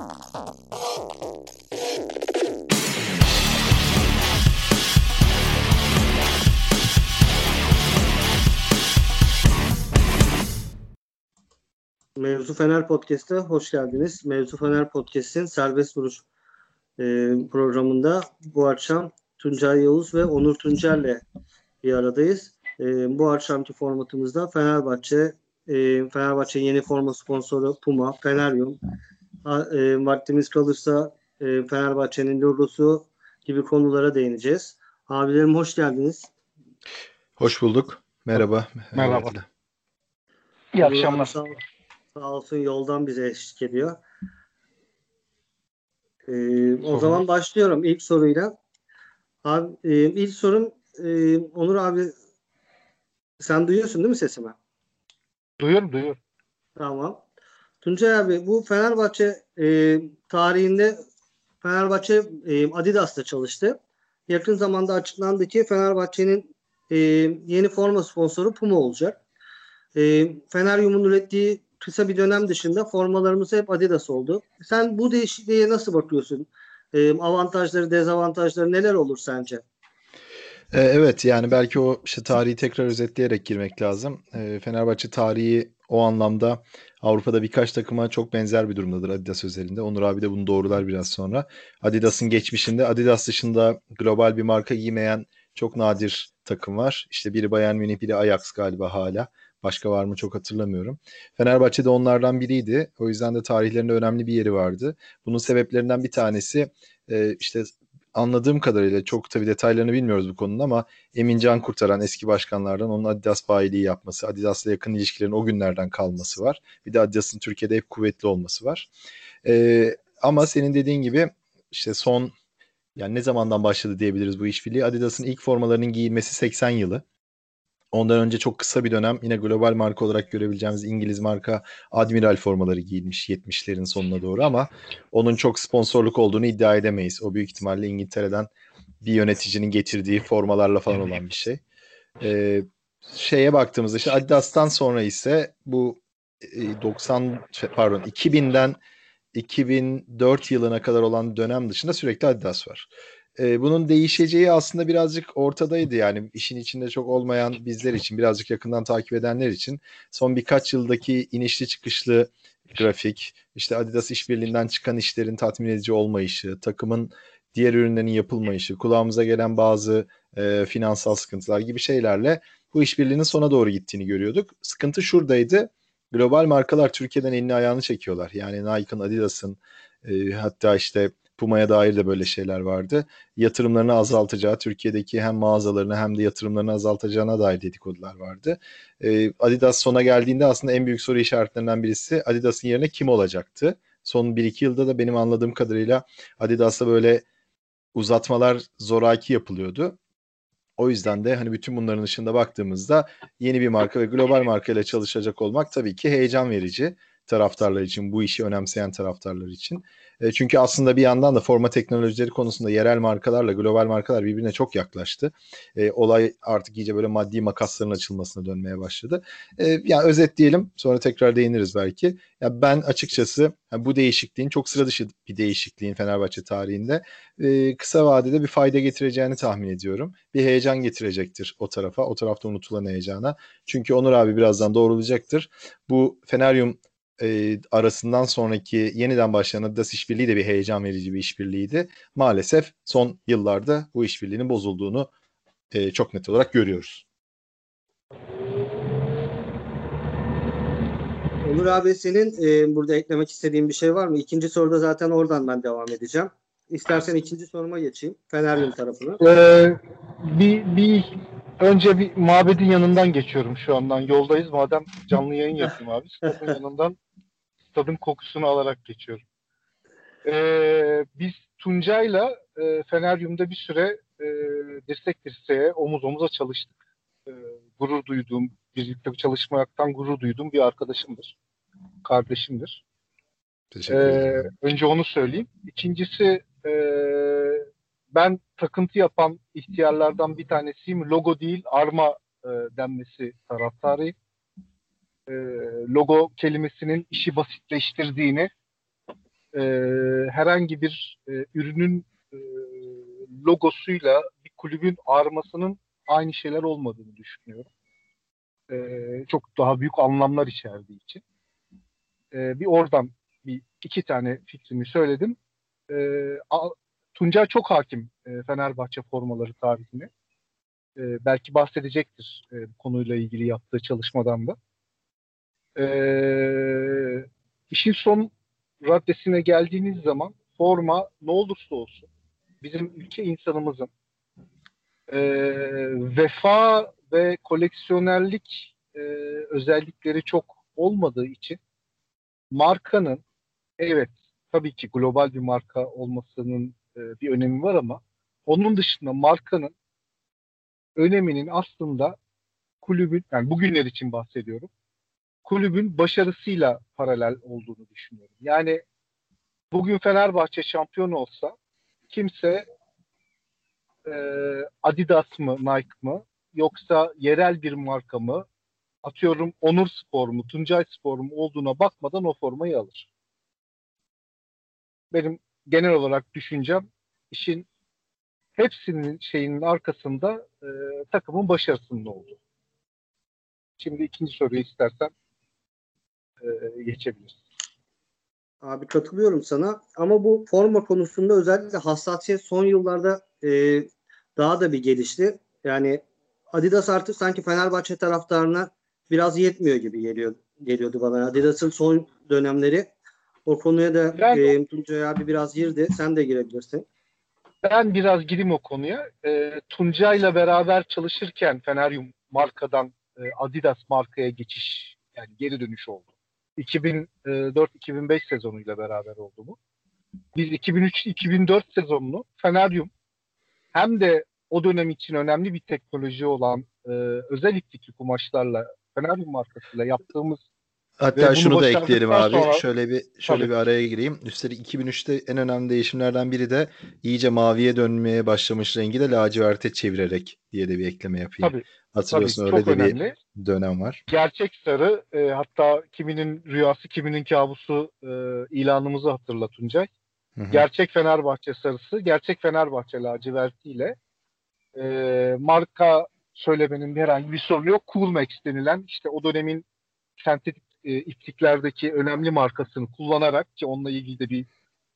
Mevzu Fener Podcast'a hoş geldiniz. Mevzu Fener Podcast'in serbest vuruş e, programında bu akşam Tuncay Yavuz ve Onur Tuncer'le bir aradayız. E, bu akşamki formatımızda Fenerbahçe, e, Fenerbahçe yeni forma sponsoru Puma, Feneryum, e, vaktimiz kalırsa e, Fenerbahçe'nin logosu gibi konulara değineceğiz. Abilerim hoş geldiniz. Hoş bulduk. Merhaba. Merhaba. İyi akşamlar. Sağ, sağ olsun yoldan bize eşlik ediyor. Ee, o zaman başlıyorum ilk soruyla. Abi, e, ilk sorum e, Onur abi sen duyuyorsun değil mi sesimi? Duyuyorum, duyuyorum. Tamam. Tuncay abi bu Fenerbahçe e, tarihinde Fenerbahçe e, Adidas'ta çalıştı. Yakın zamanda açıklandı ki Fenerbahçe'nin e, yeni forma sponsoru Puma olacak. E, Feneryum'un ürettiği kısa bir dönem dışında formalarımız hep Adidas oldu. Sen bu değişikliğe nasıl bakıyorsun? E, avantajları, dezavantajları neler olur sence? Ee, evet yani belki o işte tarihi tekrar özetleyerek girmek lazım. Ee, Fenerbahçe tarihi o anlamda Avrupa'da birkaç takıma çok benzer bir durumdadır Adidas özelinde. Onur abi de bunu doğrular biraz sonra. Adidas'ın geçmişinde Adidas dışında global bir marka giymeyen çok nadir takım var. İşte biri Bayern Münih, biri Ajax galiba hala. Başka var mı çok hatırlamıyorum. Fenerbahçe de onlardan biriydi. O yüzden de tarihlerinde önemli bir yeri vardı. Bunun sebeplerinden bir tanesi e, işte anladığım kadarıyla çok tabii detaylarını bilmiyoruz bu konunun ama Emin Can Kurtaran eski başkanlardan onun Adidas bayiliği yapması, Adidas'la yakın ilişkilerin o günlerden kalması var. Bir de Adidas'ın Türkiye'de hep kuvvetli olması var. Ee, ama senin dediğin gibi işte son yani ne zamandan başladı diyebiliriz bu işbirliği. Adidas'ın ilk formalarının giyilmesi 80 yılı. Ondan önce çok kısa bir dönem yine global marka olarak görebileceğimiz İngiliz marka Admiral formaları giyilmiş 70'lerin sonuna doğru ama onun çok sponsorluk olduğunu iddia edemeyiz. O büyük ihtimalle İngiltere'den bir yöneticinin getirdiği formalarla falan olan bir şey. Ee, şeye baktığımızda işte Adidas'tan sonra ise bu 90 pardon 2000'den 2004 yılına kadar olan dönem dışında sürekli Adidas var e, bunun değişeceği aslında birazcık ortadaydı yani işin içinde çok olmayan bizler için birazcık yakından takip edenler için son birkaç yıldaki inişli çıkışlı grafik işte Adidas işbirliğinden çıkan işlerin tatmin edici olmayışı takımın diğer ürünlerin yapılmayışı kulağımıza gelen bazı e, finansal sıkıntılar gibi şeylerle bu işbirliğinin sona doğru gittiğini görüyorduk. Sıkıntı şuradaydı. Global markalar Türkiye'den elini ayağını çekiyorlar. Yani Nike'ın, Adidas'ın e, hatta işte Puma'ya dair de böyle şeyler vardı. Yatırımlarını azaltacağı, Türkiye'deki hem mağazalarını hem de yatırımlarını azaltacağına dair dedikodular vardı. Ee, Adidas sona geldiğinde aslında en büyük soru işaretlerinden birisi Adidas'ın yerine kim olacaktı? Son 1-2 yılda da benim anladığım kadarıyla Adidas'ta böyle uzatmalar zoraki yapılıyordu. O yüzden de hani bütün bunların dışında baktığımızda yeni bir marka ve global marka ile çalışacak olmak tabii ki heyecan verici taraftarlar için, bu işi önemseyen taraftarlar için. E, çünkü aslında bir yandan da forma teknolojileri konusunda yerel markalarla global markalar birbirine çok yaklaştı. E, olay artık iyice böyle maddi makasların açılmasına dönmeye başladı. E, yani özetleyelim sonra tekrar değiniriz belki. Ya ben açıkçası bu değişikliğin çok sıra dışı bir değişikliğin Fenerbahçe tarihinde e, kısa vadede bir fayda getireceğini tahmin ediyorum. Bir heyecan getirecektir o tarafa, o tarafta unutulan heyecana. Çünkü Onur abi birazdan doğrulayacaktır. Bu Feneryum e, arasından sonraki yeniden başlayan Adidas işbirliği de bir heyecan verici bir işbirliğiydi. Maalesef son yıllarda bu işbirliğinin bozulduğunu e, çok net olarak görüyoruz. Onur abi senin e, burada eklemek istediğin bir şey var mı? İkinci soruda zaten oradan ben devam edeceğim. İstersen ikinci soruma geçeyim. Feneryum tarafına. Ee, bir, bir önce bir mabedin yanından geçiyorum şu andan. Yoldayız. Madem canlı yayın yapayım abi. Yanından stadın kokusunu alarak geçiyorum. Ee, biz Tuncay'la e, Feneryum'da bir süre e, destek dirseğe omuz omuza çalıştık. E, gurur duyduğum, birlikte çalışmaktan gurur duyduğum bir arkadaşımdır. Kardeşimdir. Ee, önce onu söyleyeyim. İkincisi e, ben takıntı yapan ihtiyarlardan bir tanesiyim. Logo değil arma e, denmesi taraftarıyım e, logo kelimesinin işi basitleştirdiğini e, herhangi bir e, ürünün e, logosuyla bir kulübün armasının aynı şeyler olmadığını düşünüyorum. E, çok daha büyük anlamlar içerdiği için. E, bir oradan bir iki tane fikrimi söyledim. E, Tuncay çok hakim e, Fenerbahçe formaları tarihine. E, belki bahsedecektir e, konuyla ilgili yaptığı çalışmadan da. E, işin son raddesine geldiğiniz zaman forma ne olursa olsun bizim ülke insanımızın e, vefa ve koleksiyonerlik e, özellikleri çok olmadığı için markanın evet tabii ki global bir marka olmasının e, bir önemi var ama onun dışında markanın öneminin aslında kulübün yani bugünler için bahsediyorum kulübün başarısıyla paralel olduğunu düşünüyorum. Yani bugün Fenerbahçe şampiyon olsa kimse e, Adidas mı Nike mı yoksa yerel bir marka mı atıyorum Onur Spor mu Tuncay Spor mu olduğuna bakmadan o formayı alır. Benim genel olarak düşüncem işin hepsinin şeyinin arkasında e, takımın başarısının olduğu. Şimdi ikinci soruyu istersen e, geçebiliriz. Abi katılıyorum sana ama bu forma konusunda özellikle hassasiyet son yıllarda e, daha da bir gelişti. Yani Adidas artık sanki Fenerbahçe taraftarına biraz yetmiyor gibi geliyor geliyordu bana. Adidas'ın son dönemleri o konuya da ben, e, Tuncay abi biraz girdi. Sen de girebilirsin. Ben biraz gireyim o konuya. E, Tuncay'la beraber çalışırken Feneryum markadan e, Adidas markaya geçiş yani geri dönüş oldu. 2004-2005 sezonuyla beraber oldu bu. Biz 2003-2004 sezonunu Feneryum hem de o dönem için önemli bir teknoloji olan e, özel iplikli kumaşlarla Feneryum markasıyla yaptığımız Hatta şunu da ekleyelim abi. Sonra, şöyle bir şöyle tabii. bir araya gireyim. Üstelik 2003'te en önemli değişimlerden biri de iyice maviye dönmeye başlamış rengi de laciverte çevirerek diye de bir ekleme yapayım. Tabii. Hatırlıyorsun Tabii, öyle de önemli. bir dönem var. Gerçek sarı e, hatta kiminin rüyası kiminin kabusu e, ilanımızı hatırlatınca. Gerçek Fenerbahçe sarısı, gerçek Fenerbahçe lacivertiyle e, marka söylemenin herhangi bir sorunu yok. Cool Max denilen işte o dönemin sentetik e, iptiklerdeki önemli markasını kullanarak ki onunla ilgili de bir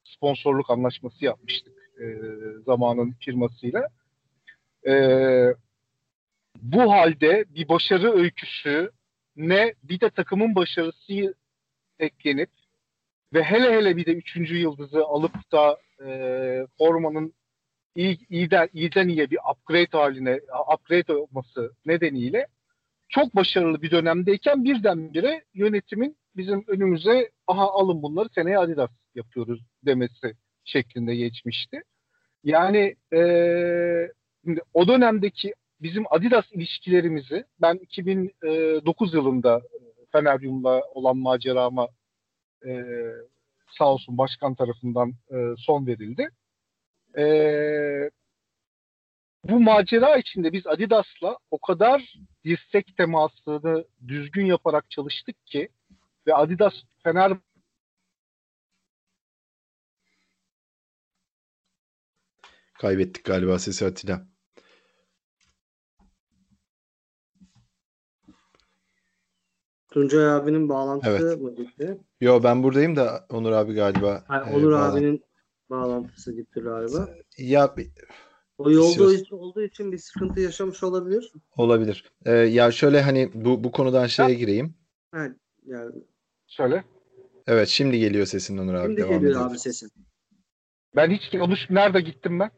sponsorluk anlaşması yapmıştık e, zamanın firmasıyla. E, bu halde bir başarı öyküsü ne bir de takımın başarısı eklenip ve hele hele bir de üçüncü yıldızı alıp da e, formanın iyi, iyiden, iyiden iyiye bir upgrade haline upgrade olması nedeniyle çok başarılı bir dönemdeyken birdenbire yönetimin bizim önümüze aha alın bunları seneye Adidas yapıyoruz demesi şeklinde geçmişti. Yani e, o dönemdeki bizim Adidas ilişkilerimizi ben 2009 yılında Feneryum'la olan macerama e, sağ olsun başkan tarafından e, son verildi. E, bu macera içinde biz Adidas'la o kadar dirsek temasını düzgün yaparak çalıştık ki ve Adidas Fener Kaybettik galiba sesi Atilla. Tuncay abinin bağlantısı evet. mı gitti? Yo ben buradayım da Onur abi galiba. Hayır, e, Onur e, abinin bağlantısı gitti galiba. Ya o yolda için, olduğu için bir sıkıntı yaşamış olabilir. Olabilir. Ee, ya şöyle hani bu bu konudan şeye ha. gireyim. Evet. Yani. Söyle. Evet şimdi geliyor sesin Onur abi. Şimdi Devam geliyor edelim. abi sesin. Ben hiç yanlış nerede gittim ben?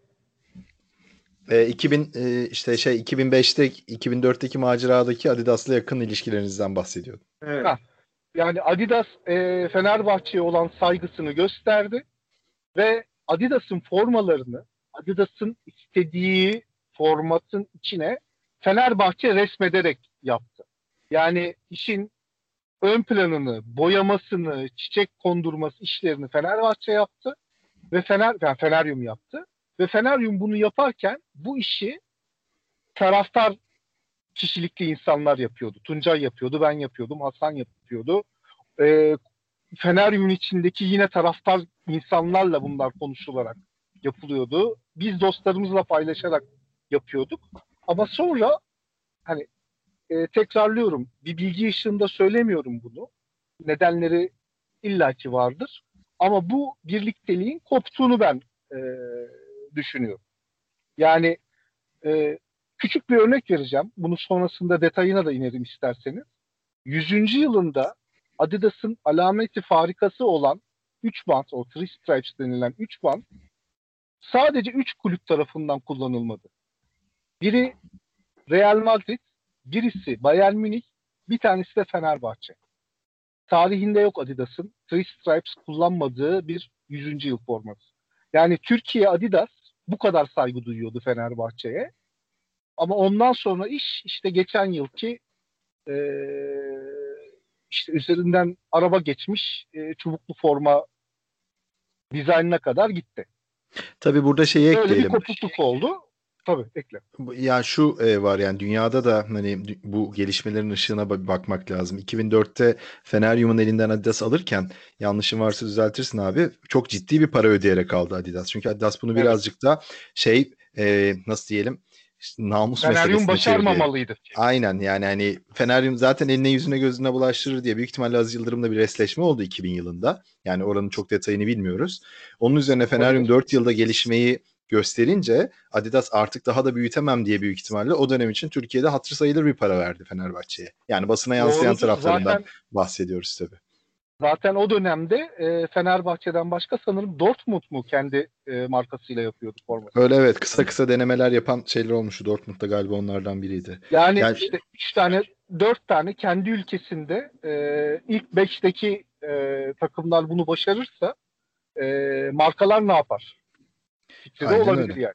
E, 2000 e, işte şey 2005'te 2004'teki maceradaki Adidas'la yakın ilişkilerinizden bahsediyordum. Evet. Ha, yani Adidas e, Fenerbahçe'ye olan saygısını gösterdi ve Adidas'ın formalarını Adidas'ın istediği formatın içine Fenerbahçe resmederek yaptı. Yani işin ön planını, boyamasını, çiçek kondurması işlerini Fenerbahçe yaptı ve Fener yani Feneryum yaptı. Ve Feneryum bunu yaparken bu işi taraftar kişilikli insanlar yapıyordu. Tuncay yapıyordu, ben yapıyordum, Hasan yapıyordu. Ee, Feneryum'un içindeki yine taraftar insanlarla bunlar konuşularak yapılıyordu. Biz dostlarımızla paylaşarak yapıyorduk. Ama sonra hani e, tekrarlıyorum bir bilgi ışığında söylemiyorum bunu. Nedenleri illaki vardır. Ama bu birlikteliğin koptuğunu ben e, düşünüyorum. Yani e, küçük bir örnek vereceğim. Bunu sonrasında detayına da inerim isterseniz. 100. yılında Adidas'ın alameti farikası olan 3 band, o Three Stripes denilen 3 band sadece 3 kulüp tarafından kullanılmadı. Biri Real Madrid, birisi Bayern Münih, bir tanesi de Fenerbahçe. Tarihinde yok Adidas'ın Three Stripes kullanmadığı bir 100. yıl forması. Yani Türkiye Adidas bu kadar saygı duyuyordu Fenerbahçe'ye. Ama ondan sonra iş işte geçen yılki e, işte üzerinden araba geçmiş e, çubuklu forma dizaynına kadar gitti. Tabii burada şeyi Böyle ekleyelim. bir kopukluk oldu. Tabii ekle. Ya şu e, var yani dünyada da hani bu gelişmelerin ışığına ba- bakmak lazım. 2004'te Feneryum'un elinden Adidas alırken yanlışım varsa düzeltirsin abi. Çok ciddi bir para ödeyerek aldı Adidas. Çünkü Adidas bunu Evet. birazcık da şey e, nasıl diyelim namus Feneryum başarmamalıydı. Aynen yani hani Feneryum zaten eline yüzüne gözüne bulaştırır diye büyük ihtimalle Aziz Yıldırım'la bir resleşme oldu 2000 yılında. Yani oranın çok detayını bilmiyoruz. Onun üzerine Feneryum Olabilir. 4 yılda gelişmeyi gösterince Adidas artık daha da büyütemem diye büyük ihtimalle o dönem için Türkiye'de hatırı sayılır bir para verdi Fenerbahçe'ye. Yani basına yansıyan Doğrudur. taraflarından Zaten, bahsediyoruz tabii. zaten o dönemde e, Fenerbahçe'den başka sanırım Dortmund mu kendi e, markasıyla yapıyordu forması. Öyle evet kısa kısa denemeler yapan şeyler olmuştu. Dortmund'da galiba onlardan biriydi. Yani, Yani- işte üç tane, dört tane kendi ülkesinde e, ilk beşteki e, takımlar bunu başarırsa e, markalar ne yapar? Fikri de Aynen olabilir öyle. yani.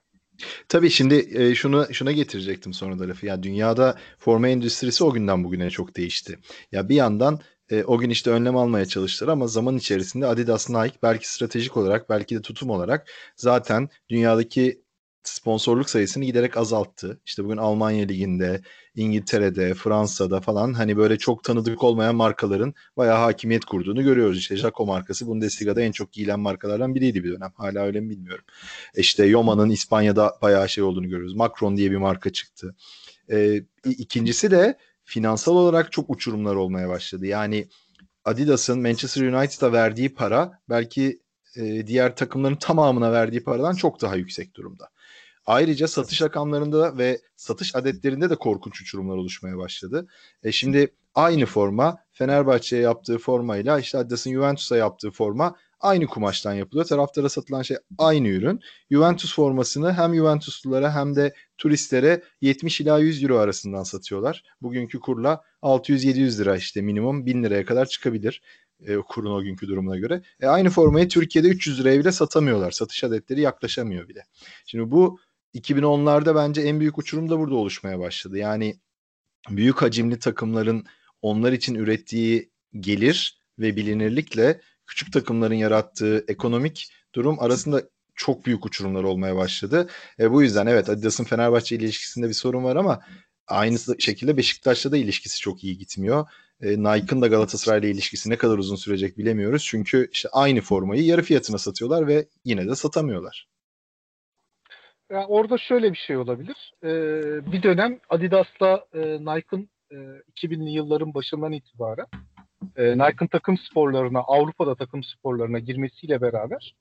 Tabii şimdi e, şunu şuna getirecektim sonra da lafı. Ya dünyada forma endüstrisi o günden bugüne çok değişti. Ya bir yandan e, o gün işte önlem almaya çalıştılar ama zaman içerisinde Adidas, Nike belki stratejik olarak belki de tutum olarak zaten dünyadaki sponsorluk sayısını giderek azalttı. İşte bugün Almanya Ligi'nde, İngiltere'de, Fransa'da falan hani böyle çok tanıdık olmayan markaların bayağı hakimiyet kurduğunu görüyoruz. İşte Jaco markası Bundesliga'da en çok giyilen markalardan biriydi bir dönem. Hala öyle mi bilmiyorum. İşte Yoma'nın İspanya'da bayağı şey olduğunu görüyoruz. Macron diye bir marka çıktı. Ee, ikincisi de finansal olarak çok uçurumlar olmaya başladı. Yani Adidas'ın Manchester United'a verdiği para belki e, diğer takımların tamamına verdiği paradan çok daha yüksek durumda. Ayrıca satış rakamlarında ve satış adetlerinde de korkunç uçurumlar oluşmaya başladı. E şimdi aynı forma Fenerbahçe'ye yaptığı formayla işte Adidas'ın Juventus'a yaptığı forma aynı kumaştan yapılıyor. Taraftara satılan şey aynı ürün. Juventus formasını hem Juventuslulara hem de turistlere 70 ila 100 euro arasından satıyorlar. Bugünkü kurla 600-700 lira işte minimum 1000 liraya kadar çıkabilir e, kurun o günkü durumuna göre. E, aynı formayı Türkiye'de 300 liraya bile satamıyorlar. Satış adetleri yaklaşamıyor bile. Şimdi bu 2010'larda bence en büyük uçurum da burada oluşmaya başladı. Yani büyük hacimli takımların onlar için ürettiği gelir ve bilinirlikle küçük takımların yarattığı ekonomik durum arasında çok büyük uçurumlar olmaya başladı. E, bu yüzden evet Adidas'ın Fenerbahçe ilişkisinde bir sorun var ama aynı şekilde Beşiktaş'la da ilişkisi çok iyi gitmiyor. E, Nike'ın da Galatasaray ile ilişkisi ne kadar uzun sürecek bilemiyoruz. Çünkü işte aynı formayı yarı fiyatına satıyorlar ve yine de satamıyorlar. Yani orada şöyle bir şey olabilir. Ee, bir dönem Adidas'la e, Nike'ın e, 2000'li yılların başından itibaren e, Nike'ın takım sporlarına, Avrupa'da takım sporlarına girmesiyle beraber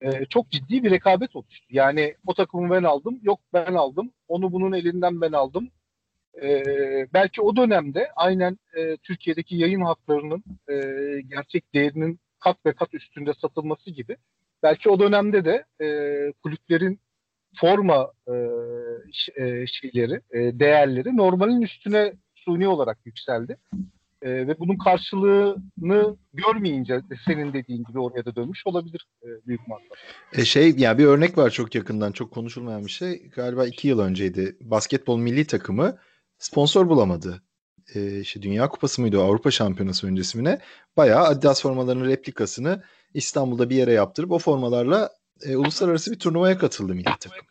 e, çok ciddi bir rekabet oluştu. Yani o takımı ben aldım, yok ben aldım, onu bunun elinden ben aldım. E, belki o dönemde aynen e, Türkiye'deki yayın haklarının e, gerçek değerinin kat ve kat üstünde satılması gibi belki o dönemde de e, kulüplerin forma e, e, şeyleri, e, değerleri normalin üstüne suni olarak yükseldi. E, ve bunun karşılığını görmeyince senin dediğin gibi oraya da dönmüş olabilir e, büyük marka. E şey ya bir örnek var çok yakından çok konuşulmayan bir şey. Galiba iki yıl önceydi. Basketbol milli takımı sponsor bulamadı. E, işte Dünya Kupası mıydı Avrupa Şampiyonası öncesi mi ne? Bayağı Adidas formalarının replikasını İstanbul'da bir yere yaptırıp o formalarla e, uluslararası bir turnuvaya katıldı milli takım.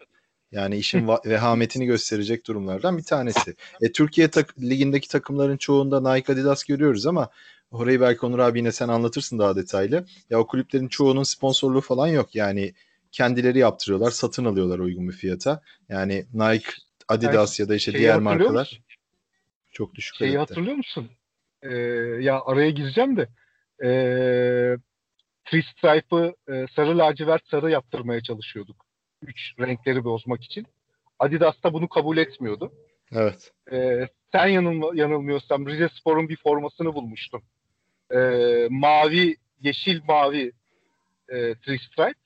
Yani işin vehametini gösterecek durumlardan bir tanesi. E, Türkiye tak- ligindeki takımların çoğunda Nike Adidas görüyoruz ama orayı belki Onur abi yine sen anlatırsın daha detaylı. Ya o kulüplerin çoğunun sponsorluğu falan yok. Yani kendileri yaptırıyorlar, satın alıyorlar uygun bir fiyata. Yani Nike, Adidas ya da işte diğer markalar musun? çok düşük Şeyi hatırlıyor musun? Ee, ya araya gireceğim de ee, Three Stripe'ı e, sarı lacivert sarı yaptırmaya çalışıyorduk. Üç renkleri bozmak için. Adidas da bunu kabul etmiyordu. Evet. Ee, sen yanılma, yanılmıyorsam Rize Spor'un bir formasını bulmuştum. Ee, mavi, yeşil mavi e, Three Stripe.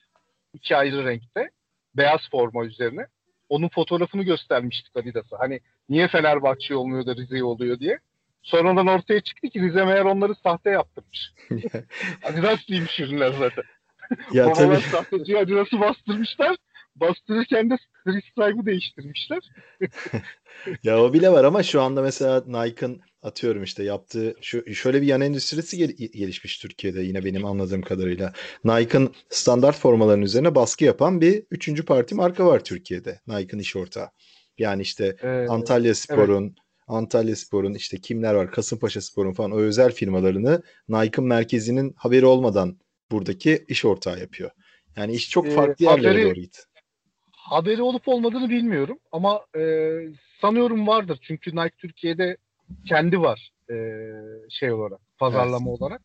iki ayrı renkte. Beyaz forma üzerine. Onun fotoğrafını göstermiştik Adidas'a. Hani niye Fenerbahçe olmuyor da Rize oluyor diye. Sonradan ortaya çıktı ki Rize meğer onları sahte yaptırmış. Adidas değilmiş ürünler zaten. ya Babalar tabii sahteci Adidas'ı bastırmışlar. Bastırırken de Three Stripe'ı değiştirmişler. Ya o bile var ama şu anda mesela Nike'ın atıyorum işte yaptığı şu şöyle bir yan endüstrisi gel- gelişmiş Türkiye'de yine benim anladığım kadarıyla. Nike'ın standart formaların üzerine baskı yapan bir üçüncü parti marka var Türkiye'de. Nike'ın iş ortağı. Yani işte Ee, Antalya Spor'un Antalya Spor'un işte kimler var Kasımpaşa Spor'un falan o özel firmalarını Nike'ın merkezinin haberi olmadan buradaki iş ortağı yapıyor. Yani iş çok Ee, farklı yerlere haberi- doğru gitti. haberi olup olmadığını bilmiyorum ama e, sanıyorum vardır. Çünkü Nike Türkiye'de kendi var e, şey olarak, pazarlama olarak.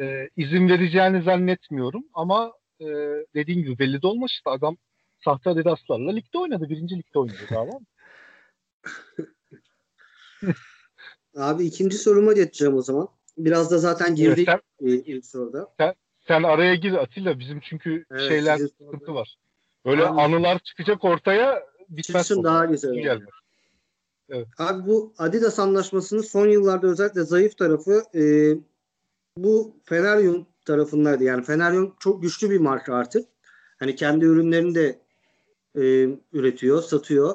E, izin vereceğini zannetmiyorum ama e, dediğim gibi belli de olmaz işte adam sahte Adidas'larla ligde oynadı. Birinci ligde oynadı galiba. Abi ikinci soruma geçeceğim o zaman. Biraz da zaten girdik Evet, e, ilk soruda. Sen araya gir Atilla bizim çünkü Evet, şeyler sıkıntı var. Böyle Abi- anılar çıkacak ortaya bitmez. Çıksın daha güzel. Gelmez. Abi bu Adidas anlaşmasının son yıllarda özellikle zayıf tarafı e, bu Feneryum tarafındaydı. Yani Feneryum çok güçlü bir marka artık. Hani kendi ürünlerini de e, üretiyor, satıyor.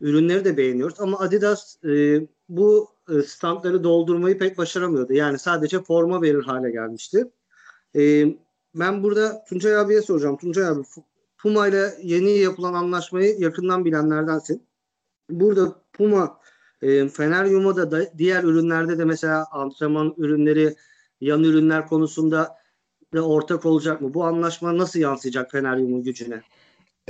Ürünleri de beğeniyoruz. Ama Adidas e, bu e, standları doldurmayı pek başaramıyordu. Yani sadece forma verir hale gelmişti. E, ben burada Tuncay abiye soracağım. Tuncay abi Puma ile yeni yapılan anlaşmayı yakından bilenlerdensin. Burada Puma e, Feneryum'a da, da diğer ürünlerde de mesela antrenman ürünleri, yan ürünler konusunda da ortak olacak mı? Bu anlaşma nasıl yansıyacak Feneryum'un gücüne?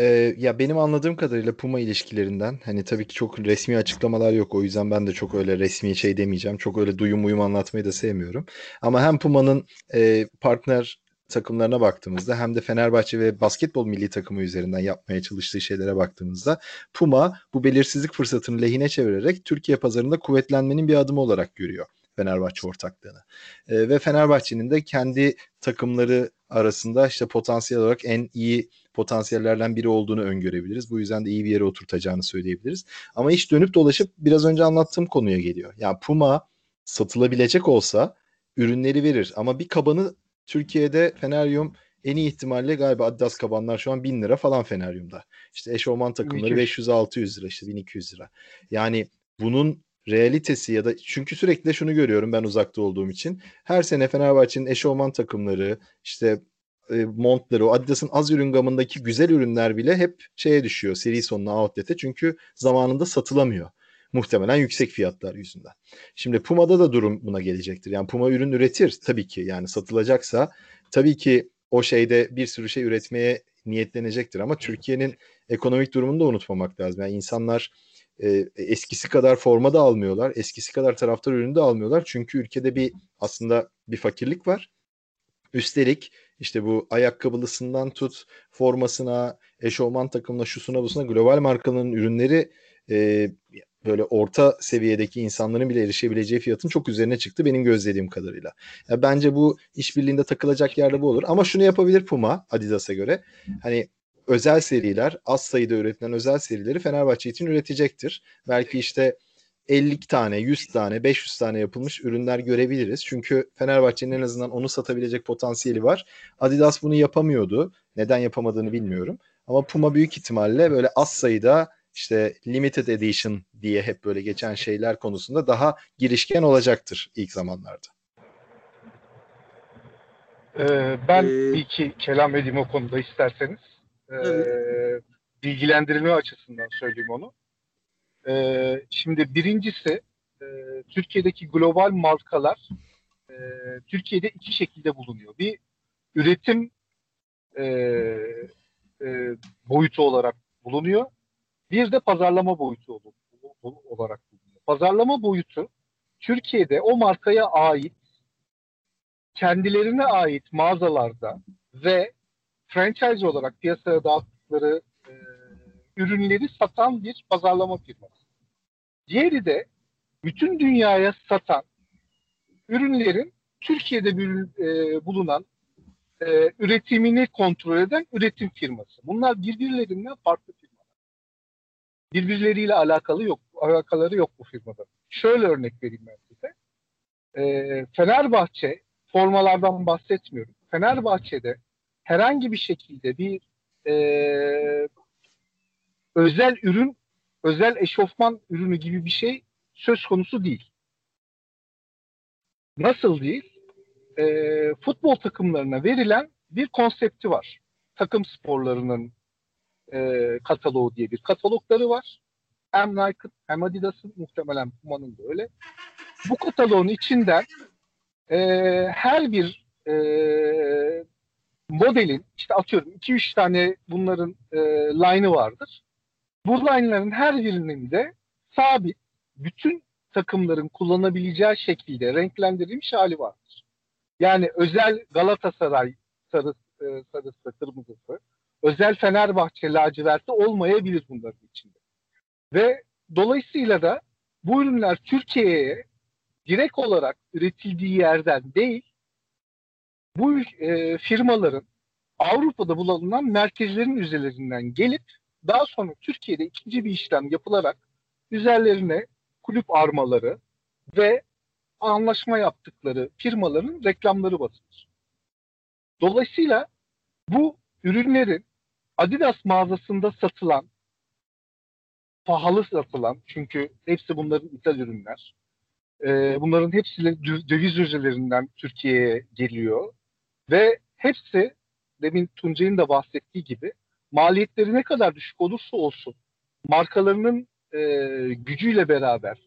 Ee, ya benim anladığım kadarıyla Puma ilişkilerinden hani tabii ki çok resmi açıklamalar yok. O yüzden ben de çok öyle resmi şey demeyeceğim. Çok öyle duyum uyum anlatmayı da sevmiyorum. Ama hem Puma'nın e, partner takımlarına baktığımızda hem de Fenerbahçe ve basketbol milli takımı üzerinden yapmaya çalıştığı şeylere baktığımızda Puma bu belirsizlik fırsatını lehine çevirerek Türkiye pazarında kuvvetlenmenin bir adımı olarak görüyor Fenerbahçe ortaklığını. E, ve Fenerbahçe'nin de kendi takımları arasında işte potansiyel olarak en iyi potansiyellerden biri olduğunu öngörebiliriz. Bu yüzden de iyi bir yere oturtacağını söyleyebiliriz. Ama iş dönüp dolaşıp biraz önce anlattığım konuya geliyor. Yani Puma satılabilecek olsa ürünleri verir ama bir kabanı Türkiye'de Feneryum en iyi ihtimalle galiba Adidas kabanlar şu an 1000 lira falan Feneryum'da. İşte eşofman takımları 500-600 lira işte 1200 lira. Yani bunun realitesi ya da çünkü sürekli de şunu görüyorum ben uzakta olduğum için. Her sene Fenerbahçe'nin eşofman takımları işte e, montları o Adidas'ın az ürün gamındaki güzel ürünler bile hep şeye düşüyor seri sonuna outlet'e çünkü zamanında satılamıyor. Muhtemelen yüksek fiyatlar yüzünden. Şimdi Puma'da da durum buna gelecektir. Yani Puma ürün üretir tabii ki yani satılacaksa tabii ki o şeyde bir sürü şey üretmeye niyetlenecektir ama Türkiye'nin ekonomik durumunu da unutmamak lazım. Yani insanlar e, eskisi kadar forma da almıyorlar. Eskisi kadar taraftar ürünü de almıyorlar. Çünkü ülkede bir aslında bir fakirlik var. Üstelik işte bu ayakkabılısından tut formasına, eşofman takımına, şusuna busuna global markaların ürünleri e, böyle orta seviyedeki insanların bile erişebileceği fiyatın çok üzerine çıktı benim gözlediğim kadarıyla. Ya bence bu işbirliğinde takılacak yerde bu olur. Ama şunu yapabilir Puma Adidas'a göre. Hani özel seriler, az sayıda üretilen özel serileri Fenerbahçe için üretecektir. Belki işte 50 tane, 100 tane, 500 tane yapılmış ürünler görebiliriz. Çünkü Fenerbahçe'nin en azından onu satabilecek potansiyeli var. Adidas bunu yapamıyordu. Neden yapamadığını bilmiyorum. Ama Puma büyük ihtimalle böyle az sayıda işte limited edition diye hep böyle geçen şeyler konusunda daha girişken olacaktır ilk zamanlarda. Ee, ben Ee, bir iki kelam edeyim o konuda isterseniz. Ee, Tabii. bilgilendirme açısından söyleyeyim onu. E, şimdi birincisi e, Türkiye'deki global markalar e, Türkiye'de iki şekilde bulunuyor. Bir üretim e, e, boyutu olarak bulunuyor. Bir de pazarlama boyutu olarak bulunuyor. Pazarlama boyutu Türkiye'de o markaya ait kendilerine ait mağazalarda ve franchise olarak piyasaya dağıttıkları e, ürünleri satan bir pazarlama firması. Diğeri de bütün dünyaya satan ürünlerin Türkiye'de bir, e, bulunan e, üretimini kontrol eden üretim firması. Bunlar birbirlerinden farklı firmalar. Birbirleriyle alakalı yok, alakaları yok bu firmada. Şöyle örnek vereyim ben size. E, Fenerbahçe formalardan bahsetmiyorum. Fenerbahçe'de herhangi bir şekilde bir e, özel ürün, özel eşofman ürünü gibi bir şey söz konusu değil. Nasıl değil? E, futbol takımlarına verilen bir konsepti var. Takım sporlarının e, kataloğu diye bir katalogları var. Hem Nike'ın hem Adidas'ın muhtemelen Puma'nın da öyle. Bu kataloğun içinden e, her bir e, modelin işte atıyorum 2-3 tane bunların e, line'ı vardır. Bu line'ların her birinin de sabit bütün takımların kullanabileceği şekilde renklendirilmiş hali vardır. Yani özel Galatasaray sarı, e, sarısı, kırmızısı, özel Fenerbahçe laciverti olmayabilir bunların içinde. Ve dolayısıyla da bu ürünler Türkiye'ye direkt olarak üretildiği yerden değil, bu e, firmaların Avrupa'da bulunan merkezlerin üzerlerinden gelip daha sonra Türkiye'de ikinci bir işlem yapılarak üzerlerine kulüp armaları ve anlaşma yaptıkları firmaların reklamları basılır. Dolayısıyla bu ürünlerin Adidas mağazasında satılan pahalı satılan çünkü hepsi bunların ithal ürünler. E, bunların hepsi döviz üzerinden Türkiye'ye geliyor ve hepsi demin Tuncay'ın da bahsettiği gibi maliyetleri ne kadar düşük olursa olsun markalarının e, gücüyle beraber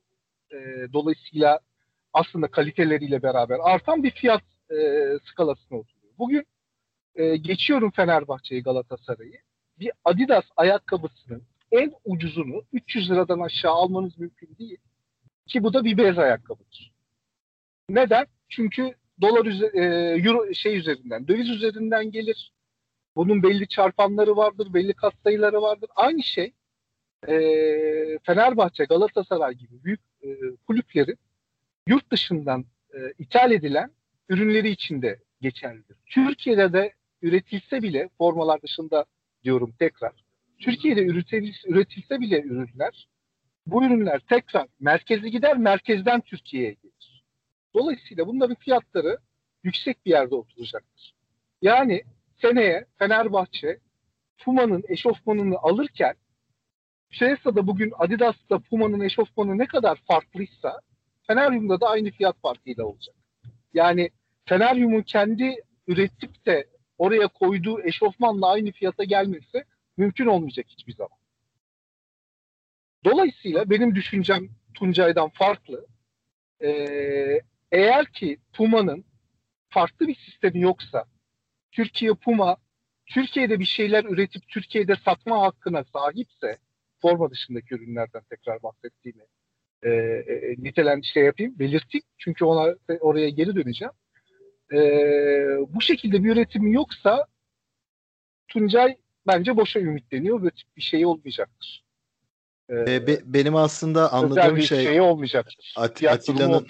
e, dolayısıyla aslında kaliteleriyle beraber artan bir fiyat e, skalasına oturuyor. Bugün e, geçiyorum Fenerbahçe'yi Galatasaray'ı. Bir Adidas ayakkabısının en ucuzunu 300 liradan aşağı almanız mümkün değil. Ki bu da bir bez ayakkabıdır. Neden? Çünkü dolar üze- e, euro şey üzerinden, döviz üzerinden gelir. Bunun belli çarpanları vardır, belli katsayıları vardır. Aynı şey e, Fenerbahçe, Galatasaray gibi büyük e, kulüplerin yurt dışından e, ithal edilen ürünleri içinde geçerlidir. Türkiye'de de üretilse bile formalar dışında diyorum tekrar. Türkiye'de üretilse, üretilse bile ürünler bu ürünler tekrar merkeze gider, merkezden Türkiye'ye gelir. Dolayısıyla bunların fiyatları yüksek bir yerde oturacaktır. Yani seneye Fenerbahçe Puma'nın eşofmanını alırken Piyasada bugün Adidas'la Puma'nın eşofmanı ne kadar farklıysa Feneryum'da da aynı fiyat farkıyla olacak. Yani Feneryum'un kendi üretip de oraya koyduğu eşofmanla aynı fiyata gelmesi mümkün olmayacak hiçbir zaman. Dolayısıyla benim düşüncem Tuncay'dan farklı. Ee, eğer ki Puma'nın farklı bir sistemi yoksa Türkiye Puma Türkiye'de bir şeyler üretip Türkiye'de satma hakkına sahipse forma dışındaki ürünlerden tekrar bahsettiğimi e, e, nitelen şey yapayım, belirteyim. Çünkü ona oraya geri döneceğim. E, bu şekilde bir üretimi yoksa Tuncay bence boşa ümitleniyor ve bir şey olmayacaktır. E, be, benim aslında anladığım bir şey, şey olmayacaktır. At, Atilla'nın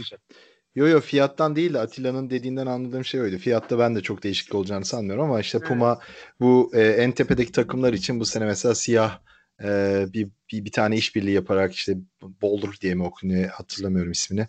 Yo yo fiyattan değil de Atilla'nın dediğinden anladığım şey oydu. Fiyatta ben de çok değişiklik olacağını sanmıyorum ama işte Puma bu e, en tepedeki takımlar için bu sene mesela siyah e, bir, bir bir tane işbirliği yaparak işte Boulder diye mi okunuyor hatırlamıyorum ismini.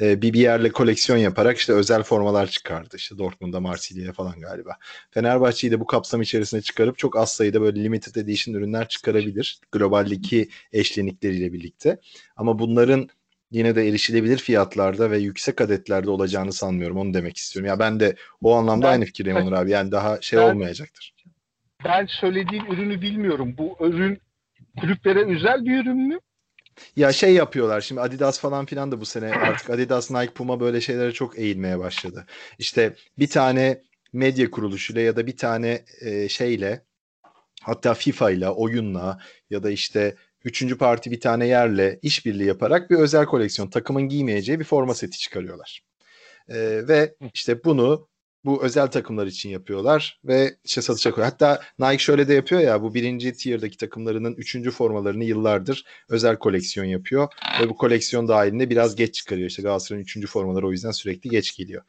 E, bir bir yerle koleksiyon yaparak işte özel formalar çıkardı. İşte Dortmund'a, Marsilya'ya falan galiba. Fenerbahçe'yi de bu kapsam içerisine çıkarıp çok az sayıda böyle limited edition ürünler çıkarabilir. Globaldeki eşlenikleriyle birlikte. Ama bunların yine de erişilebilir fiyatlarda ve yüksek adetlerde olacağını sanmıyorum. Onu demek istiyorum. Ya ben de o anlamda ben, aynı fikirdeyim Onur abi. Yani daha şey ben, olmayacaktır ben söylediğin ürünü bilmiyorum. Bu ürün kulüplere özel bir ürün mü? Ya şey yapıyorlar şimdi Adidas falan filan da bu sene artık Adidas, Nike, Puma böyle şeylere çok eğilmeye başladı. İşte bir tane medya kuruluşuyla ya da bir tane e, şeyle hatta FIFA ile oyunla ya da işte üçüncü parti bir tane yerle işbirliği yaparak bir özel koleksiyon takımın giymeyeceği bir forma seti çıkarıyorlar. E, ve işte bunu bu özel takımlar için yapıyorlar ve işte satışa koyuyor. Hatta Nike şöyle de yapıyor ya bu birinci tier'daki takımlarının üçüncü formalarını yıllardır özel koleksiyon yapıyor ve bu koleksiyon dahilinde biraz geç çıkarıyor. İşte Galatasaray'ın üçüncü formaları o yüzden sürekli geç geliyor.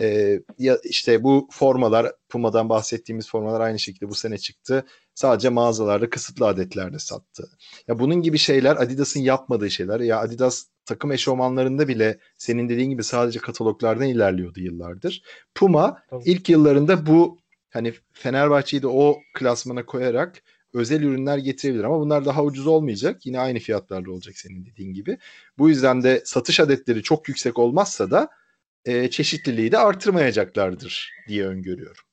Ee, ya işte bu formalar Puma'dan bahsettiğimiz formalar aynı şekilde bu sene çıktı. Sadece mağazalarda kısıtlı adetlerde sattı. Ya bunun gibi şeyler Adidas'ın yapmadığı şeyler. Ya Adidas takım eşofmanlarında bile senin dediğin gibi sadece kataloglardan ilerliyordu yıllardır. Puma Tabii. ilk yıllarında bu hani Fenerbahçe'yi de o klasmana koyarak özel ürünler getirebilir ama bunlar daha ucuz olmayacak. Yine aynı fiyatlarla olacak senin dediğin gibi. Bu yüzden de satış adetleri çok yüksek olmazsa da e, çeşitliliği de artırmayacaklardır diye öngörüyorum.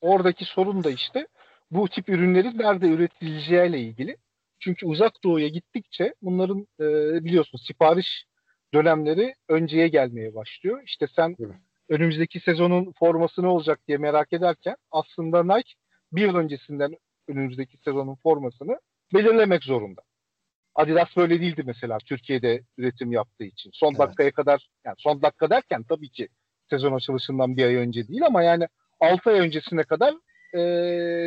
Oradaki sorun da işte bu tip ürünlerin nerede üretileceğiyle ilgili. Çünkü uzak doğuya gittikçe bunların e, biliyorsun sipariş dönemleri önceye gelmeye başlıyor. İşte sen Evet. önümüzdeki sezonun forması ne olacak diye merak ederken aslında Nike bir yıl öncesinden önümüzdeki sezonun formasını belirlemek zorunda. Adidas böyle değildi mesela Türkiye'de üretim yaptığı için. Son Evet. dakikaya kadar yani son dakika derken tabii ki sezon açılışından bir ay önce değil ama yani 6 ay öncesine kadar e,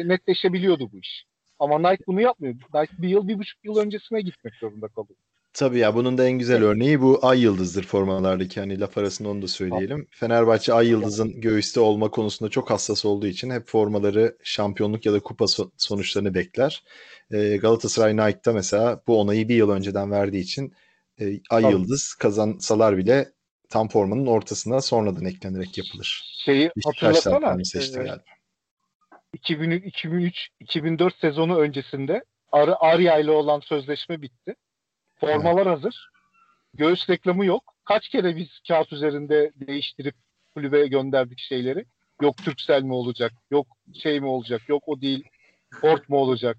netleşebiliyordu bu iş. Ama Nike bunu yapmıyor. Nike bir yıl, bir buçuk yıl öncesine gitmek zorunda kalıyor. Tabii ya bunun da en güzel örneği bu ay yıldızdır formalardaki hani laf arasında onu da söyleyelim. Fenerbahçe ay yıldızın göğüste olma konusunda çok hassas olduğu için hep formaları şampiyonluk ya da kupa so- sonuçlarını bekler. Ee, Galatasaray Nike'da mesela bu onayı bir yıl önceden verdiği için e, ay yıldız kazansalar bile tam formanın ortasına sonradan eklenerek yapılır. Şeyi hatırlasana. formayı seçti galiba. 2003, 2003, 2004 sezonu öncesinde Ar Arya ile olan sözleşme bitti. Formalar hazır. Göğüs reklamı yok. Kaç kere biz kağıt üzerinde değiştirip kulübe gönderdik şeyleri. Yok Türksel mi olacak? Yok şey mi olacak? Yok o değil. Port mu olacak?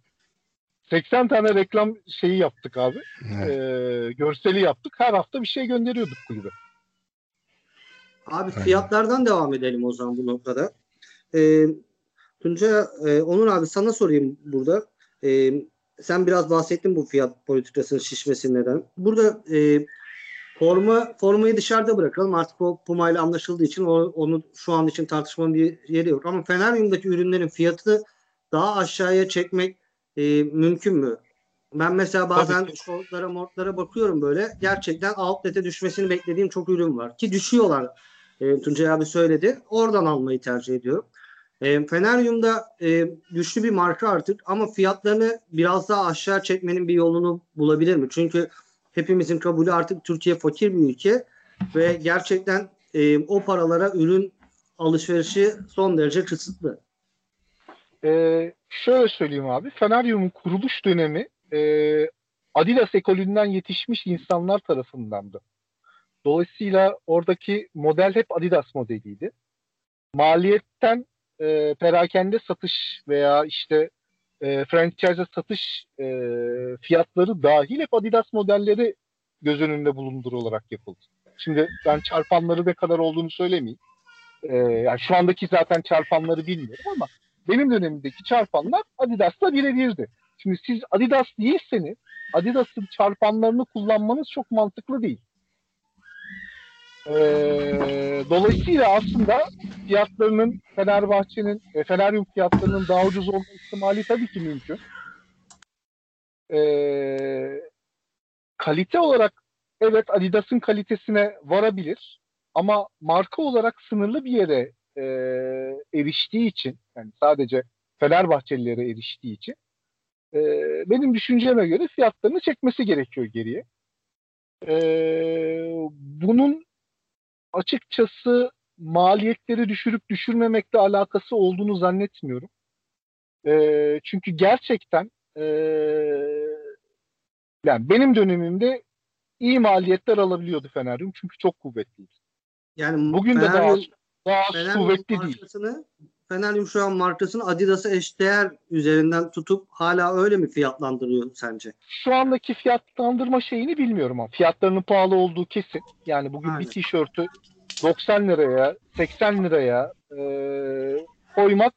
80 tane reklam şeyi yaptık abi. Evet. Ee, görseli yaptık. Her hafta bir şey gönderiyorduk kulübe. Abi fiyatlardan devam edelim o zaman bu noktada. Ee, Tunca, e, Onur abi sana sorayım burada. Ee, sen biraz bahsettin bu fiyat politikasının şişmesi neden. Burada e, forma formayı dışarıda bırakalım. Artık o Puma ile anlaşıldığı için o, onu şu an için tartışmanın bir yeri yok. Ama Feneryum'daki ürünlerin fiyatını daha aşağıya çekmek e, mümkün mü? Ben mesela bazen şortlara mortlara bakıyorum böyle. Gerçekten outlet'e düşmesini beklediğim çok ürün var. Ki düşüyorlar. E, Tuncay abi söyledi. Oradan almayı tercih ediyorum. E, Feneryum'da e, güçlü bir marka artık ama fiyatlarını biraz daha aşağı çekmenin bir yolunu bulabilir mi? Çünkü hepimizin kabulü artık Türkiye fakir bir ülke ve gerçekten e, o paralara ürün alışverişi son derece kısıtlı. Ee, şöyle söyleyeyim abi. Feneryum'un kuruluş dönemi e, Adidas ekolünden yetişmiş insanlar tarafındandı. Dolayısıyla oradaki model hep Adidas modeliydi. Maliyetten e, perakende satış veya işte e, franchise satış e, fiyatları dahil hep Adidas modelleri göz önünde bulundurularak yapıldı. Şimdi ben çarpanları ne kadar olduğunu söylemeyeyim. E, yani şu andaki zaten çarpanları bilmiyorum ama benim dönemimdeki çarpanlar Adidas'la birebirdi. Şimdi siz Adidas değilseniz Adidas'ın çarpanlarını kullanmanız çok mantıklı değil. Ee, dolayısıyla aslında fiyatlarının Fenerbahçe'nin e, Feneryum fiyatlarının daha ucuz olma ihtimali tabii ki mümkün. Ee, kalite olarak evet Adidas'ın kalitesine varabilir ama marka olarak sınırlı bir yere e, eriştiği için yani sadece Fenerbahçelilere eriştiği için e, benim düşünceme göre fiyatlarını çekmesi gerekiyor geriye. E, bunun açıkçası maliyetleri düşürüp düşürmemekle alakası olduğunu zannetmiyorum. E, çünkü gerçekten e, yani benim dönemimde iyi maliyetler alabiliyordu Feneryum çünkü çok kuvvetliydi. Yani Bugün de daha Feneryum- daha Feneryum kuvvetli değil. Markasını Feneryum şu an markasını Adidas'a eşdeğer üzerinden tutup hala öyle mi fiyatlandırıyor sence? Şu andaki fiyatlandırma şeyini bilmiyorum ama fiyatlarının pahalı olduğu kesin. Yani bugün Aynen. bir tişörtü 90 liraya, 80 liraya e, koymak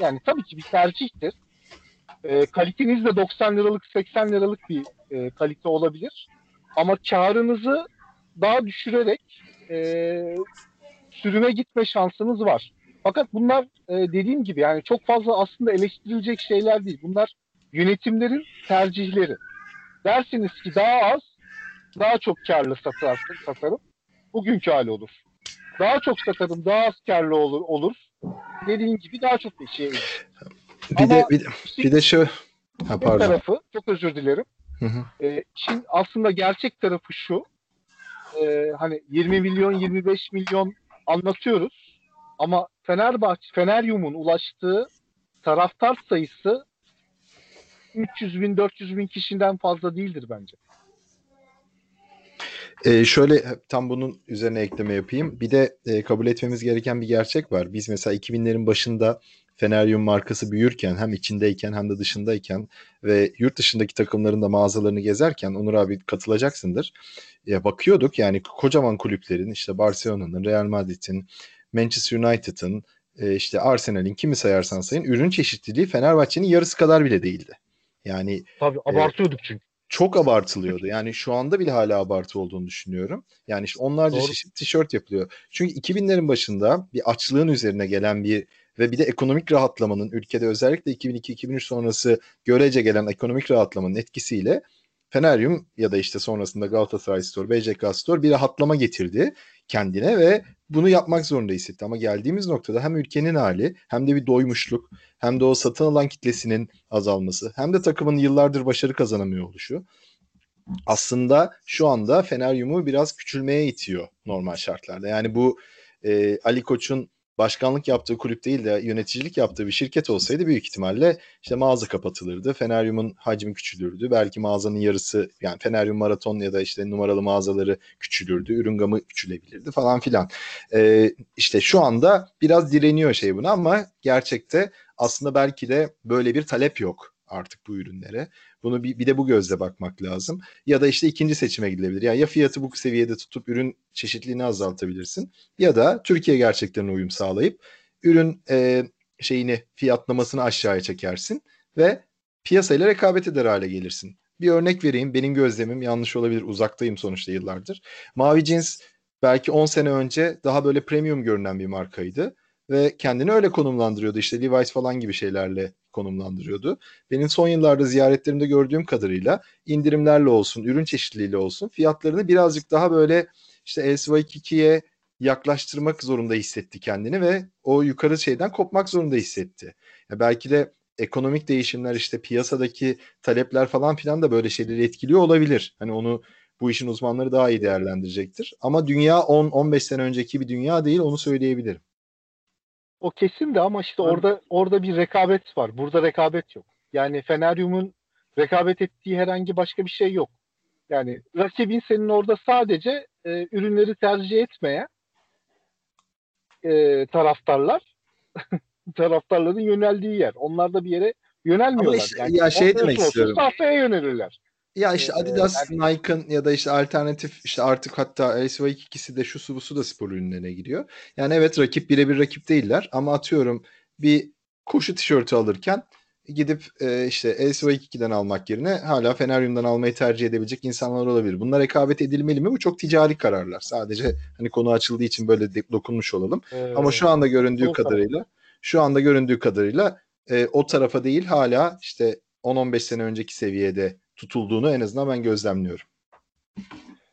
yani tabii ki bir tercihtir. E, kaliteniz de 90 liralık, 80 liralık bir e, kalite olabilir. Ama karınızı daha düşürerek e, sürüme gitme şansınız var. Fakat bunlar e, dediğim gibi yani çok fazla aslında eleştirilecek şeyler değil. Bunlar yönetimlerin tercihleri. Dersiniz ki daha az, daha çok karlı satarsın, satarım. Bugünkü hali olur. Daha çok satarım, daha az karlı olur. olur. Dediğin gibi daha çok bir şey. Bir Ama de bir, de- bir de şu ha pardon. tarafı, çok özür dilerim. Hı hı. E, işin aslında gerçek tarafı şu. E, hani 20 milyon, 25 milyon anlatıyoruz. Ama Fenerbahçe, Feneryum'un ulaştığı taraftar sayısı 300 bin, 400 bin kişiden fazla değildir bence. Ee, şöyle tam bunun üzerine ekleme yapayım. Bir de e, kabul etmemiz gereken bir gerçek var. Biz mesela 2000'lerin başında Feneryum markası büyürken hem içindeyken hem de dışındayken ve yurt dışındaki takımların da mağazalarını gezerken Onur abi katılacaksındır. Ya bakıyorduk yani kocaman kulüplerin işte Barcelona'nın, Real Madrid'in, Manchester United'ın, e, işte Arsenal'in kimi sayarsan sayın ürün çeşitliliği Fenerbahçe'nin yarısı kadar bile değildi. Yani Tabii abartıyorduk çünkü. çok abartılıyordu. Yani şu anda bile hala abartı olduğunu düşünüyorum. Yani işte onlarca Doğru. çeşit tişört yapılıyor. Çünkü 2000'lerin başında bir açlığın üzerine gelen bir ve bir de ekonomik rahatlamanın ülkede özellikle 2002-2003 sonrası görece gelen ekonomik rahatlamanın etkisiyle Feneryum ya da işte sonrasında Galatasaray Store, BCK Store bir rahatlama getirdi kendine ve bunu yapmak zorunda hissetti. Ama geldiğimiz noktada hem ülkenin hali hem de bir doymuşluk hem de o satın alan kitlesinin azalması hem de takımın yıllardır başarı kazanamıyor oluşu aslında şu anda Feneryum'u biraz küçülmeye itiyor normal şartlarda. Yani bu e, Ali Koç'un başkanlık yaptığı kulüp değil de yöneticilik yaptığı bir şirket olsaydı büyük ihtimalle işte mağaza kapatılırdı. Feneryum'un hacmi küçülürdü. Belki mağazanın yarısı yani Feneryum maraton ya da işte numaralı mağazaları küçülürdü. Ürün gamı küçülebilirdi falan filan. E, işte şu anda biraz direniyor şey buna ama gerçekte aslında belki de böyle bir talep yok artık bu ürünlere. Bunu bir, bir de bu gözle bakmak lazım. Ya da işte ikinci seçime gidilebilir. Yani ya fiyatı bu seviyede tutup ürün çeşitliliğini azaltabilirsin ya da Türkiye gerçeklerine uyum sağlayıp ürün e, şeyini fiyatlamasını aşağıya çekersin ve piyasayla rekabet eder hale gelirsin. Bir örnek vereyim. Benim gözlemim yanlış olabilir. Uzaktayım sonuçta yıllardır. Mavi Jeans belki 10 sene önce daha böyle premium görünen bir markaydı ve kendini öyle konumlandırıyordu. İşte Levi's falan gibi şeylerle konumlandırıyordu. Benim son yıllarda ziyaretlerimde gördüğüm kadarıyla indirimlerle olsun, ürün çeşitliliğiyle olsun fiyatlarını birazcık daha böyle işte LSY2'ye yaklaştırmak zorunda hissetti kendini ve o yukarı şeyden kopmak zorunda hissetti. Ya belki de ekonomik değişimler işte piyasadaki talepler falan filan da böyle şeyleri etkiliyor olabilir. Hani onu bu işin uzmanları daha iyi değerlendirecektir. Ama dünya 10-15 sene önceki bir dünya değil onu söyleyebilirim. O kesin de ama işte orada orada bir rekabet var. Burada rekabet yok. Yani Feneryum'un rekabet ettiği herhangi başka bir şey yok. Yani rakibin senin orada sadece e, ürünleri tercih etmeye e, taraftarlar taraftarların yöneldiği yer. Onlar da bir yere yönelmiyorlar. Ama işte- ya şey demek istiyorum. Sahtaya yönelirler. Ya işte Ee, Adidas, Nike'ın ya da işte alternatif işte artık hatta LSY ikisi de şu su bu su da spor ürünlerine giriyor. Yani evet rakip birebir rakip değiller ama atıyorum bir koşu tişörtü alırken gidip e, işte LSY2'den almak yerine hala Feneryum'dan almayı tercih edebilecek insanlar olabilir. Bunlar rekabet edilmeli mi? Bu çok ticari kararlar. Sadece hani konu açıldığı için böyle de- dokunmuş olalım. Ee, Ama şu anda göründüğü kadarıyla şu anda göründüğü kadarıyla e, o tarafa değil hala işte 10-15 sene önceki seviyede tutulduğunu en azından ben gözlemliyorum.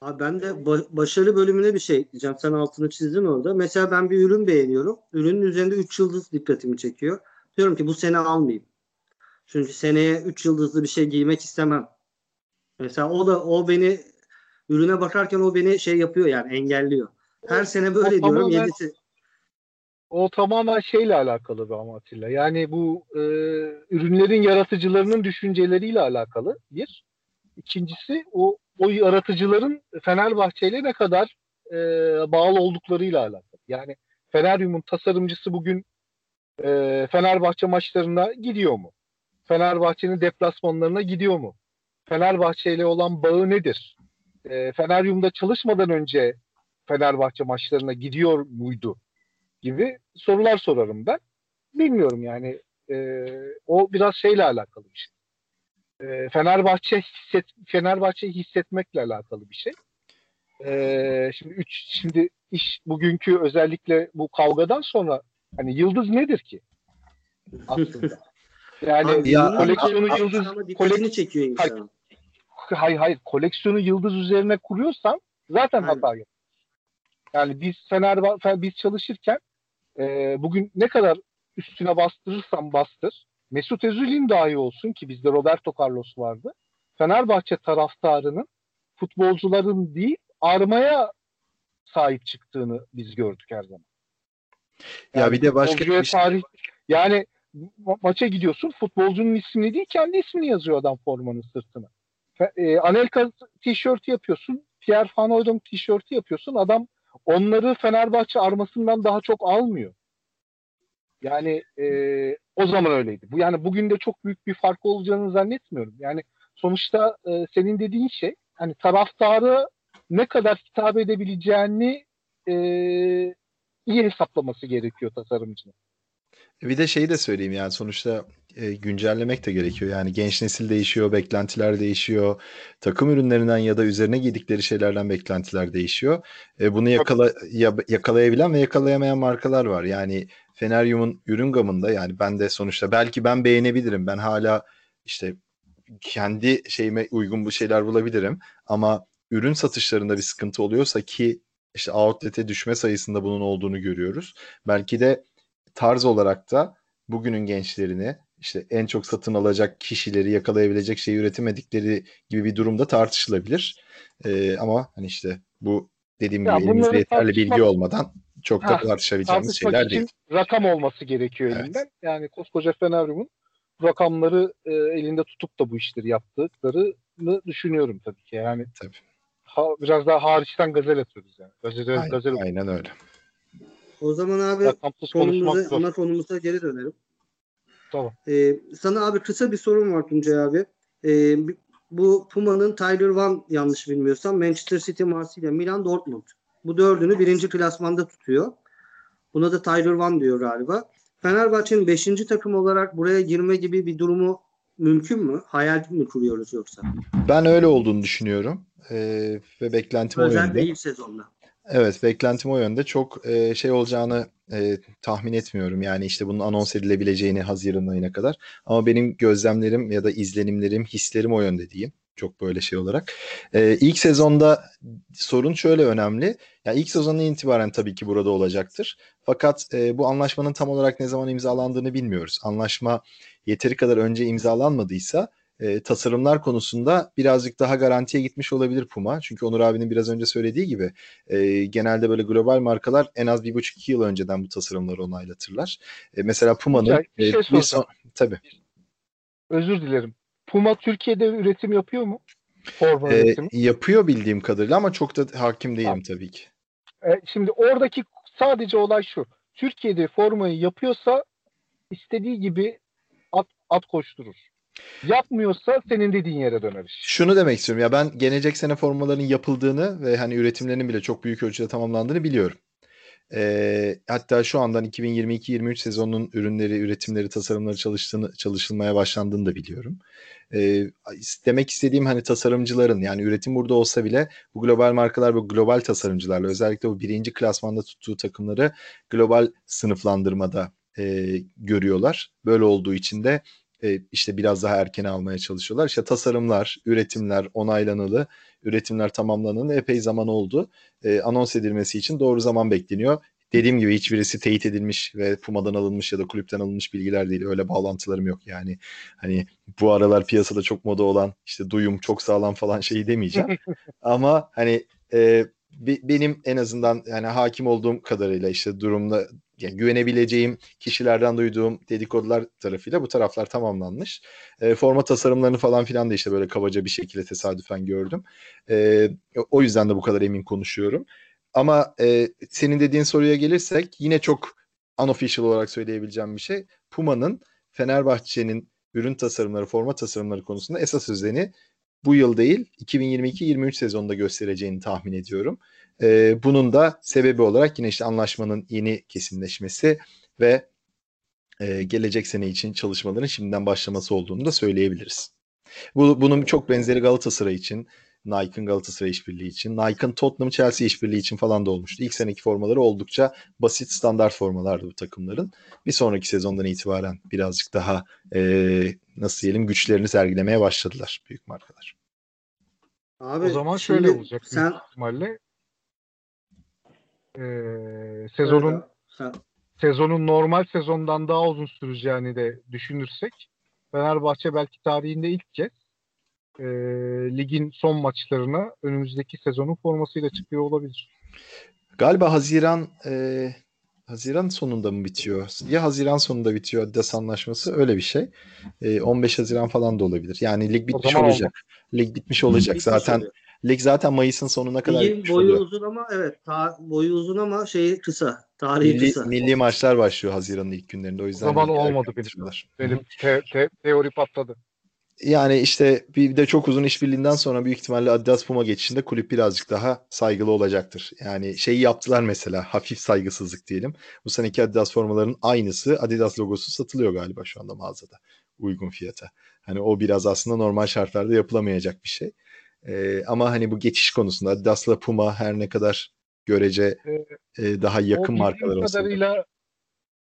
Abi ben de ba- başarı bölümüne bir şey diyeceğim. Sen altını çizdin orada. Mesela ben bir ürün beğeniyorum. Ürünün üzerinde 3 yıldız dikkatimi çekiyor. Diyorum ki bu sene almayayım. Çünkü seneye 3 yıldızlı bir şey giymek istemem. Mesela o da o beni ürüne bakarken o beni şey yapıyor yani engelliyor. Her sene böyle o diyorum. Yedisi. O tamamen şeyle alakalı bir Atilla. Yani bu e, ürünlerin yaratıcılarının düşünceleriyle alakalı bir. İkincisi o o yaratıcıların Fenerbahçe ile ne kadar e, bağlı olduklarıyla alakalı. Yani Feneryum'un tasarımcısı bugün e, Fenerbahçe maçlarına gidiyor mu? Fenerbahçe'nin deplasmanlarına gidiyor mu? Fenerbahçe ile olan bağı nedir? E, Feneryum'da çalışmadan önce Fenerbahçe maçlarına gidiyor muydu? Gibi sorular sorarım ben. Bilmiyorum yani. E, o biraz şeyle alakalı bir şey. E, Fenerbahçe hisset, Fenerbahçe'yi hissetmekle alakalı bir şey. E, şimdi üç, şimdi iş bugünkü özellikle bu kavgadan sonra hani yıldız nedir ki? Aslında. Yani Abi, ya- koleksiyonu Ama yıldız dikkatini kolek- çekiyor insanın. hayır hayır koleksiyonu yıldız üzerine kuruyorsan zaten Aynen. hata yapıyorsun. Yani biz Fenerbahçe biz çalışırken e, bugün ne kadar üstüne bastırırsan bastır Mesut Özil'in dahi olsun ki bizde Roberto Carlos vardı. Fenerbahçe taraftarının futbolcuların değil armaya sahip çıktığını biz gördük her zaman. Ya bir de başka bir şey- tarih yani ma- maça gidiyorsun futbolcunun ismini değil kendi ismini yazıyor adam formanın sırtına. E, Anelka tişörtü yapıyorsun. Pierre Van Hooydonk tişörtü yapıyorsun. Adam onları Fenerbahçe armasından daha çok almıyor. Yani e, o zaman öyleydi. Bu yani bugün de çok büyük bir fark olacağını zannetmiyorum. Yani sonuçta e, senin dediğin şey hani taraftarı ne kadar hitap edebileceğini e, iyi hesaplaması gerekiyor tasarımcının. Bir de şeyi de söyleyeyim yani sonuçta e, güncellemek de gerekiyor. Yani genç nesil değişiyor, beklentiler değişiyor. Takım ürünlerinden ya da üzerine giydikleri şeylerden beklentiler değişiyor. E, bunu yakala, ya- yakalayabilen ve yakalayamayan markalar var. Yani Feneryum'un ürün gamında yani ben de sonuçta belki ben beğenebilirim. Ben hala işte kendi şeyime uygun bu şeyler bulabilirim. Ama ürün satışlarında bir sıkıntı oluyorsa ki işte outlet'e düşme sayısında bunun olduğunu görüyoruz. Belki de tarz olarak da bugünün gençlerini işte en çok satın alacak kişileri yakalayabilecek şeyi üretemedikleri gibi bir durumda tartışılabilir. Ee, ama hani işte bu dediğim Ya gibi elimizde yeterli bilgi olmadan çok da tartışabileceğimiz şeyler için değil. rakam olması gerekiyor Evet. elinden. Yani koskoca Feneryum'un rakamları e, elinde tutup da bu işleri yaptıklarını düşünüyorum tabii ki. Yani Tabii. ha, biraz daha hariçten gazel atıyoruz yani. Gazel, Aynen, gazel aynen öyle. O zaman abi konumuza, ana konumuza geri dönelim. Tamam. Ee, sana abi kısa bir sorum var Tuncay abi. Ee, bu Puma'nın Tyler Van yanlış bilmiyorsam Manchester City, Marsilya, Milan, Dortmund. Bu dördünü birinci klasmanda tutuyor. Buna da Tyler Van diyor galiba. Fenerbahçe'nin beşinci takım olarak buraya girme gibi bir durumu mümkün mü? Hayal mi kuruyoruz yoksa? Ben öyle olduğunu düşünüyorum. Ee, ve beklentim o Özellikle yönde. ilk sezonda. Evet, beklentim o yönde. Çok e, şey olacağını e, tahmin etmiyorum. Yani işte bunun anons edilebileceğini Haziran ayına kadar. Ama benim gözlemlerim ya da izlenimlerim, hislerim o yönde diyeyim. Çok böyle şey olarak. E, ilk sezonda sorun şöyle önemli. Ya ilk sezondan itibaren tabii ki burada olacaktır. Fakat e, bu anlaşmanın tam olarak ne zaman imzalandığını bilmiyoruz. Anlaşma yeteri kadar önce imzalanmadıysa e, tasarımlar konusunda birazcık daha garantiye gitmiş olabilir Puma. Çünkü Onur abinin biraz önce söylediği gibi e, genelde böyle global markalar en az bir buçuk iki yıl önceden bu tasarımları onaylatırlar. E, mesela Puma'nın bir e, şey bir soracağım. son, tabii Özür dilerim. Puma Türkiye'de üretim yapıyor mu? Forma e, üretimi. yapıyor bildiğim kadarıyla ama çok da hakim değilim Tamam. tabii ki. E, şimdi oradaki sadece olay şu. Türkiye'de formayı yapıyorsa istediği gibi at, at koşturur. Yapmıyorsa senin dediğin yere döner iş. Şunu demek istiyorum ya ben gelecek sene formaların yapıldığını ve hani üretimlerinin bile çok büyük ölçüde tamamlandığını biliyorum. E, hatta şu andan 2022-23 sezonunun ürünleri, üretimleri, tasarımları çalıştığını, çalışılmaya başlandığını da biliyorum. E, demek istediğim hani tasarımcıların yani üretim burada olsa bile bu global markalar bu global tasarımcılarla özellikle bu birinci klasmanda tuttuğu takımları global sınıflandırmada e, görüyorlar. Böyle olduğu için de e, işte biraz daha erken almaya çalışıyorlar. İşte tasarımlar, üretimler onaylanalı, üretimler tamamlanalı epey zaman oldu. E, anons edilmesi için doğru zaman bekleniyor. Dediğim gibi hiçbirisi teyit edilmiş ve Puma'dan alınmış ya da kulüpten alınmış bilgiler değil. Öyle bağlantılarım yok yani. Hani bu aralar piyasada çok moda olan işte duyum çok sağlam falan şeyi demeyeceğim. Ama hani e, be- benim en azından yani hakim olduğum kadarıyla işte durumda yani güvenebileceğim kişilerden duyduğum dedikodular tarafıyla bu taraflar tamamlanmış. E, forma tasarımlarını falan filan da işte böyle kabaca bir şekilde tesadüfen gördüm. E, o yüzden de bu kadar emin konuşuyorum. Ama e, senin dediğin soruya gelirsek yine çok unofficial olarak söyleyebileceğim bir şey. Puma'nın Fenerbahçe'nin ürün tasarımları, forma tasarımları konusunda esas özeni bu yıl değil 2022-23 sezonunda göstereceğini tahmin ediyorum. Ee, bunun da sebebi olarak yine işte anlaşmanın yeni kesinleşmesi ve e, gelecek sene için çalışmaların şimdiden başlaması olduğunu da söyleyebiliriz. Bu, bunun çok benzeri Galatasaray için, Nike'ın Galatasaray işbirliği için, Nike'ın Tottenham Chelsea işbirliği için falan da olmuştu. İlk seneki formaları oldukça basit standart formalardı bu takımların. Bir sonraki sezondan itibaren birazcık daha e, nasıl diyelim güçlerini sergilemeye başladılar büyük markalar. Abi, o zaman şöyle olacak sen... büyük ihtimalle. Ee, sezonun sen... sezonun normal sezondan daha uzun süreceğini de düşünürsek Fenerbahçe belki tarihinde ilk kez e, ligin son maçlarına önümüzdeki sezonun formasıyla çıkıyor olabilir. Galiba Haziran e, Haziran sonunda mı bitiyor? Ya Haziran sonunda bitiyor Adidas anlaşması öyle bir şey. E, 15 Haziran falan da olabilir. Yani lig bitmiş olacak. Oldu. Lig bitmiş olacak. Bitmiş zaten oluyor. lig zaten Mayıs'ın sonuna kadar Ligin boyu oluyor. uzun ama evet ta, boyu uzun ama şeyi kısa. Tarihi milli, kısa. Milli maçlar başlıyor Haziran'ın ilk günlerinde. O yüzden o zaman olmadı benim. Benim te, te, teori patladı. Yani işte bir de çok uzun işbirliğinden sonra büyük ihtimalle Adidas Puma geçişinde kulüp birazcık daha saygılı olacaktır. Yani şeyi yaptılar mesela hafif saygısızlık diyelim. Bu seneki Adidas formalarının aynısı Adidas logosu satılıyor galiba şu anda mağazada uygun fiyata. Hani o biraz aslında normal şartlarda yapılamayacak bir şey. Ee, ama hani bu geçiş konusunda Adidas'la Puma her ne kadar görece e, daha yakın markalar olsa kadarıyla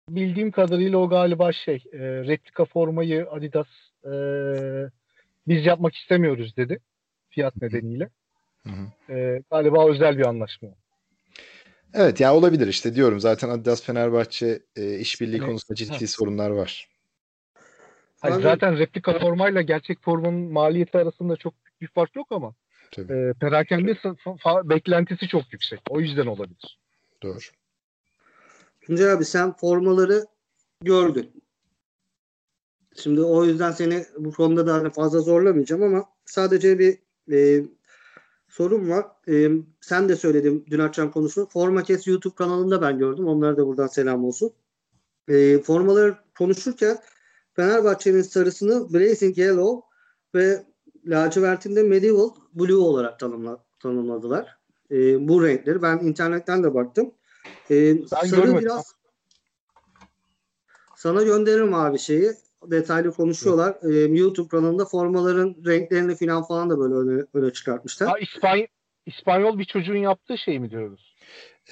bildiğim kadarıyla o galiba şey e, replika formayı Adidas e, biz yapmak istemiyoruz dedi fiyat nedeniyle. Hı hı. E, galiba özel bir anlaşma. Evet yani olabilir işte diyorum zaten Adidas Fenerbahçe e, işbirliği evet. konusunda ciddi ha. sorunlar var. Hayır, zaten replika formayla gerçek formanın maliyeti arasında çok bir fark yok ama Tabii. e, perakende fa- beklentisi çok yüksek. O yüzden olabilir. Doğru. Tuncay abi sen formaları gördün. Şimdi o yüzden seni bu konuda da hani fazla zorlamayacağım ama sadece bir e, sorum var. E, sen de söyledin dün akşam konusunu. Forma Kes YouTube kanalında ben gördüm. Onlara da buradan selam olsun. E, formaları konuşurken Fenerbahçe'nin sarısını Blazing Yellow ve lacivertinde Medieval Blue olarak tanımla, tanımladılar. E, bu renkleri. Ben internetten de baktım. E, sarı görmedim. biraz sana gönderirim abi şeyi detaylı konuşuyorlar. Evet. Ee, YouTube kanalında formaların renklerini falan falan da böyle öne, öne çıkartmışlar. Ha, İspany İspanyol bir çocuğun yaptığı şey mi diyoruz?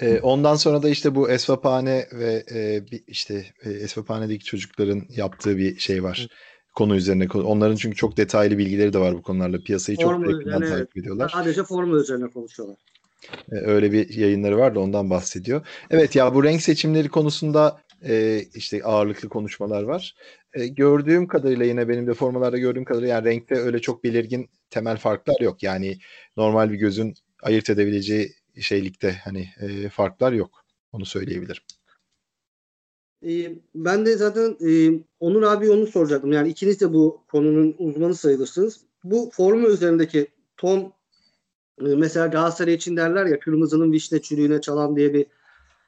Ee, ondan sonra da işte bu Esvapane ve e, bir işte e, Esvapane'deki çocukların yaptığı bir şey var. Hı. Konu üzerine. Onların çünkü çok detaylı bilgileri de var bu konularla. Piyasayı forma çok yakından takip evet. ediyorlar. Sadece forma üzerine konuşuyorlar. Ee, öyle bir yayınları var da ondan bahsediyor. Evet ya bu renk seçimleri konusunda e, işte ağırlıklı konuşmalar var. E, gördüğüm kadarıyla yine benim de formalarda gördüğüm kadarıyla yani renkte öyle çok belirgin temel farklar yok. Yani normal bir gözün ayırt edebileceği şeylikte hani e, farklar yok. Onu söyleyebilirim. E, ben de zaten e, Onur abi onu soracaktım. Yani ikiniz de bu konunun uzmanı sayılırsınız. Bu forma üzerindeki ton e, mesela Galatasaray için derler ya kırmızının vişne çürüğüne çalan diye bir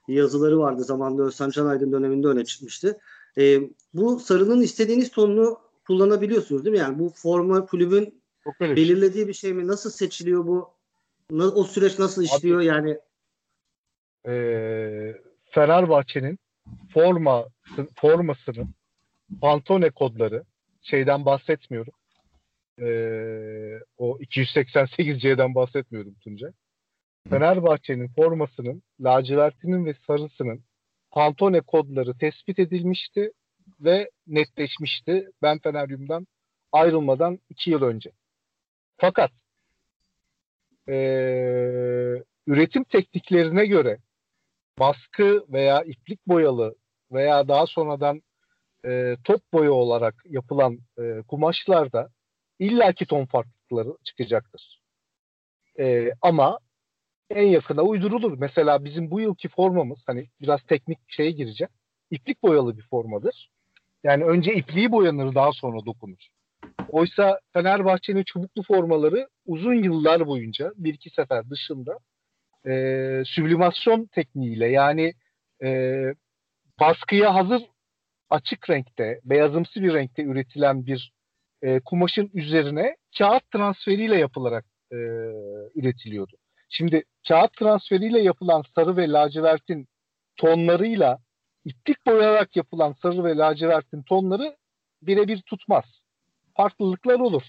yazıları vardı. Zamanında Özlem Can Aydın döneminde öne çıkmıştı. E, bu sarının istediğiniz tonunu kullanabiliyorsunuz değil mi? Yani bu forma kulübün belirlediği bir şey mi? Nasıl seçiliyor bu? O süreç nasıl işliyor Abi, yani? E, Fenerbahçe'nin forma formasının Pantone kodları şeyden bahsetmiyorum. Ee, o 288C'den bahsetmiyorum Tuncay. Fenerbahçe'nin formasının lacivertinin ve sarısının Pantone kodları tespit edilmişti ve netleşmişti. Ben Feneryum'dan ayrılmadan iki yıl önce. Fakat e, üretim tekniklerine göre baskı veya iplik boyalı veya daha sonradan e, top boya olarak yapılan e, kumaşlarda illaki ton farklılıkları çıkacaktır. E, ama en yakına uydurulur. Mesela bizim bu yılki formamız hani biraz teknik şeye girecek. İplik boyalı bir formadır. Yani önce ipliği boyanır daha sonra dokunur. Oysa Fenerbahçe'nin çubuklu formaları uzun yıllar boyunca bir iki sefer dışında e, süblimasyon tekniğiyle yani e, baskıya hazır açık renkte, beyazımsı bir renkte üretilen bir e, kumaşın üzerine kağıt transferiyle yapılarak e, üretiliyordu. Şimdi kağıt transferiyle yapılan sarı ve lacivertin tonlarıyla iplik boyayarak yapılan sarı ve lacivertin tonları birebir tutmaz. Farklılıklar olur.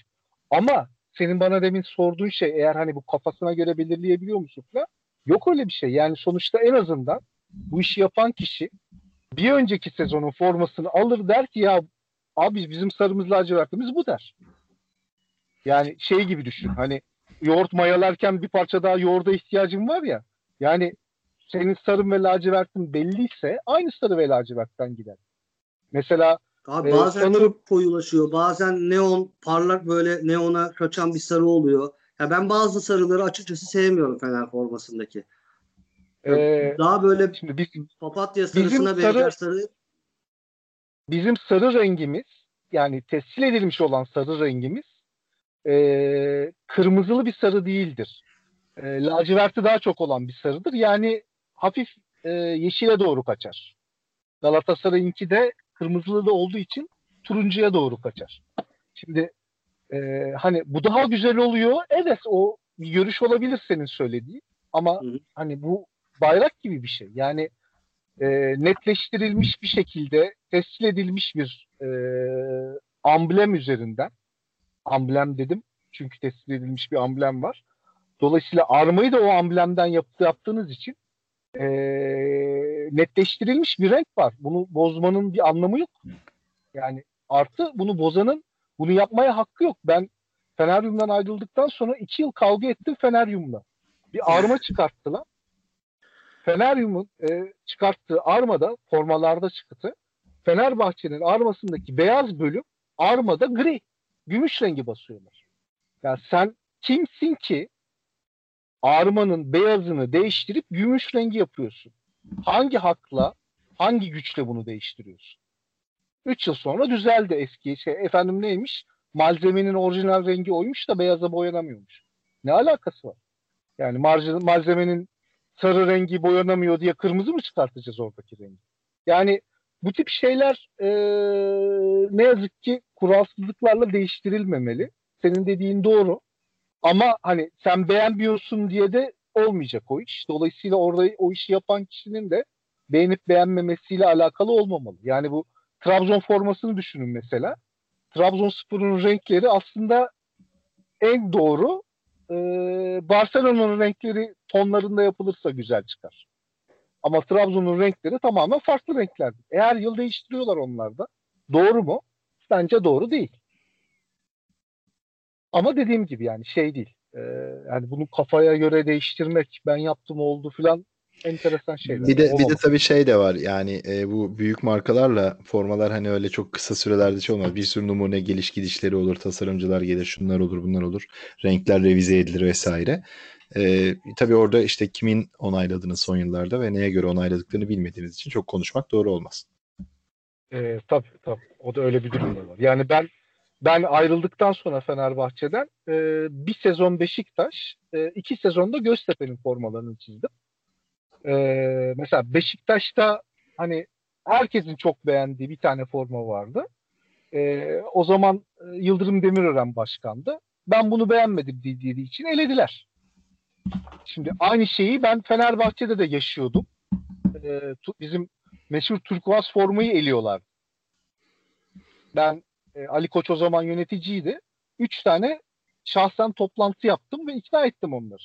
Ama senin bana demin sorduğun şey eğer hani bu kafasına göre belirleyebiliyor musun falan? Yok öyle bir şey. Yani sonuçta en azından bu işi yapan kişi bir önceki sezonun formasını alır der ki ya abi bizim sarımız lacivertimiz bu der. Yani şey gibi düşün hani yoğurt mayalarken bir parça daha yoğurda ihtiyacın var ya yani senin sarın ve lacivertin belliyse aynı sarı ve lacivertten gider. Mesela Abi Ee, bazen sanırım- çok koyulaşıyor. Bazen neon parlak böyle neona kaçan bir sarı oluyor. Ya ben bazı sarıları açıkçası sevmiyorum Fener formasındaki. e, Daha böyle şimdi biz papatya sarısına sarı- benzer sarı. bizim sarı rengimiz yani tescil edilmiş olan sarı rengimiz e, kırmızılı bir sarı değildir. E, laciverti daha çok olan bir sarıdır. Yani hafif e, yeşile doğru kaçar. Galatasaray'ınki de kırmızılı da olduğu için turuncuya doğru kaçar. Şimdi e, hani bu daha güzel oluyor. Evet o bir görüş olabilir senin söylediğin. Ama Hı hı. hani bu bayrak gibi bir şey. Yani e, netleştirilmiş bir şekilde tescil edilmiş bir e, amblem üzerinden amblem dedim çünkü tescil edilmiş bir amblem var. Dolayısıyla armayı da o amblemden yaptı, yaptığınız için e, netleştirilmiş bir renk var. Bunu bozmanın bir anlamı yok. Yani artı bunu bozanın bunu yapmaya hakkı yok. Ben Feneryum'dan ayrıldıktan sonra iki yıl kavga ettim Feneryum'la. Bir arma çıkarttılar. Feneryum'un e, çıkarttığı armada formalarda çıktı. Fenerbahçe'nin armasındaki beyaz bölüm armada gri. Gümüş rengi basıyorlar. Yani sen kimsin ki armanın beyazını değiştirip gümüş rengi yapıyorsun? Hangi hakla, hangi güçle bunu değiştiriyorsun? 3 yıl sonra düzeldi eski şey. Efendim neymiş? Malzemenin orijinal rengi oymuş da beyaza boyanamıyormuş. Ne alakası var? Yani malzemenin sarı rengi boyanamıyor diye kırmızı mı çıkartacağız oradaki rengi? Yani bu tip şeyler e, ne yazık ki kuralsızlıklarla değiştirilmemeli. Senin dediğin doğru. Ama hani sen beğenmiyorsun diye de olmayacak o iş. Dolayısıyla orada o işi yapan kişinin de beğenip beğenmemesiyle alakalı olmamalı. Yani bu Trabzon formasını düşünün mesela. Trabzonspor'un renkleri aslında en doğru e, Barcelona'nın renkleri tonlarında yapılırsa güzel çıkar. Ama Trabzon'un renkleri tamamen farklı renklerdir. E, her yıl değiştiriyorlar onlar da. Doğru mu? Bence doğru değil. Ama dediğim gibi yani şey değil. E, yani bunu kafaya göre değiştirmek, ben yaptım oldu filan enteresan şeyler. Bir de bir de tabii şey de var yani e, bu büyük markalarla formalar hani öyle çok kısa sürelerde şey olmaz. Bir sürü numune geliş gidişleri olur, tasarımcılar gelir, şunlar olur, bunlar olur. Renkler revize edilir vesaire. E, tabii orada işte kimin onayladığını son yıllarda ve neye göre onayladıklarını bilmediğiniz için çok konuşmak doğru olmaz. E, tabii tabii. O da öyle bir durum da var. Yani ben ben ayrıldıktan sonra Fenerbahçe'den e, bir sezon Beşiktaş, e, iki sezonda Göztepe'nin formalarını çizdim. E, mesela Beşiktaş'ta hani herkesin çok beğendiği bir tane forma vardı. E, o zaman e, Yıldırım Demirören başkandı. Ben bunu beğenmedim dediği için elediler. Şimdi aynı şeyi ben Fenerbahçe'de de yaşıyordum. E, bizim meşhur turkuaz formayı eliyorlar. Ben e, Ali Koç o zaman yöneticiydi. Üç tane şahsen toplantı yaptım ve ikna ettim onları.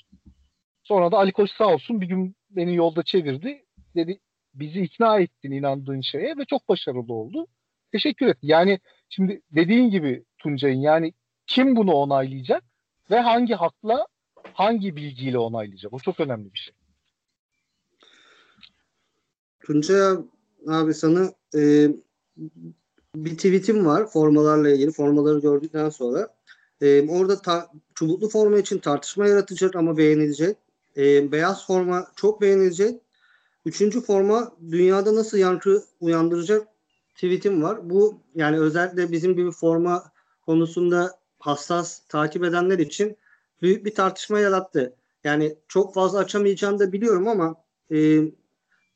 Sonra da Ali Koç sağ olsun bir gün beni yolda çevirdi. Dedi bizi ikna ettin inandığın şeye ve çok başarılı oldu. Teşekkür et. Yani şimdi dediğin gibi Tuncay'ın yani kim bunu onaylayacak ve hangi hakla hangi bilgiyle onaylayacak? O çok önemli bir şey. Tuncay abi sana e, bir tweetim var formalarla ilgili. Formaları gördükten sonra. E, orada ta- çubuklu forma için tartışma yaratacak ama beğenilecek. E, beyaz forma çok beğenilecek. Üçüncü forma dünyada nasıl yankı uyandıracak tweetim var. Bu yani özellikle bizim gibi forma konusunda hassas takip edenler için büyük bir tartışma yarattı. Yani çok fazla açamayacağını da biliyorum ama e,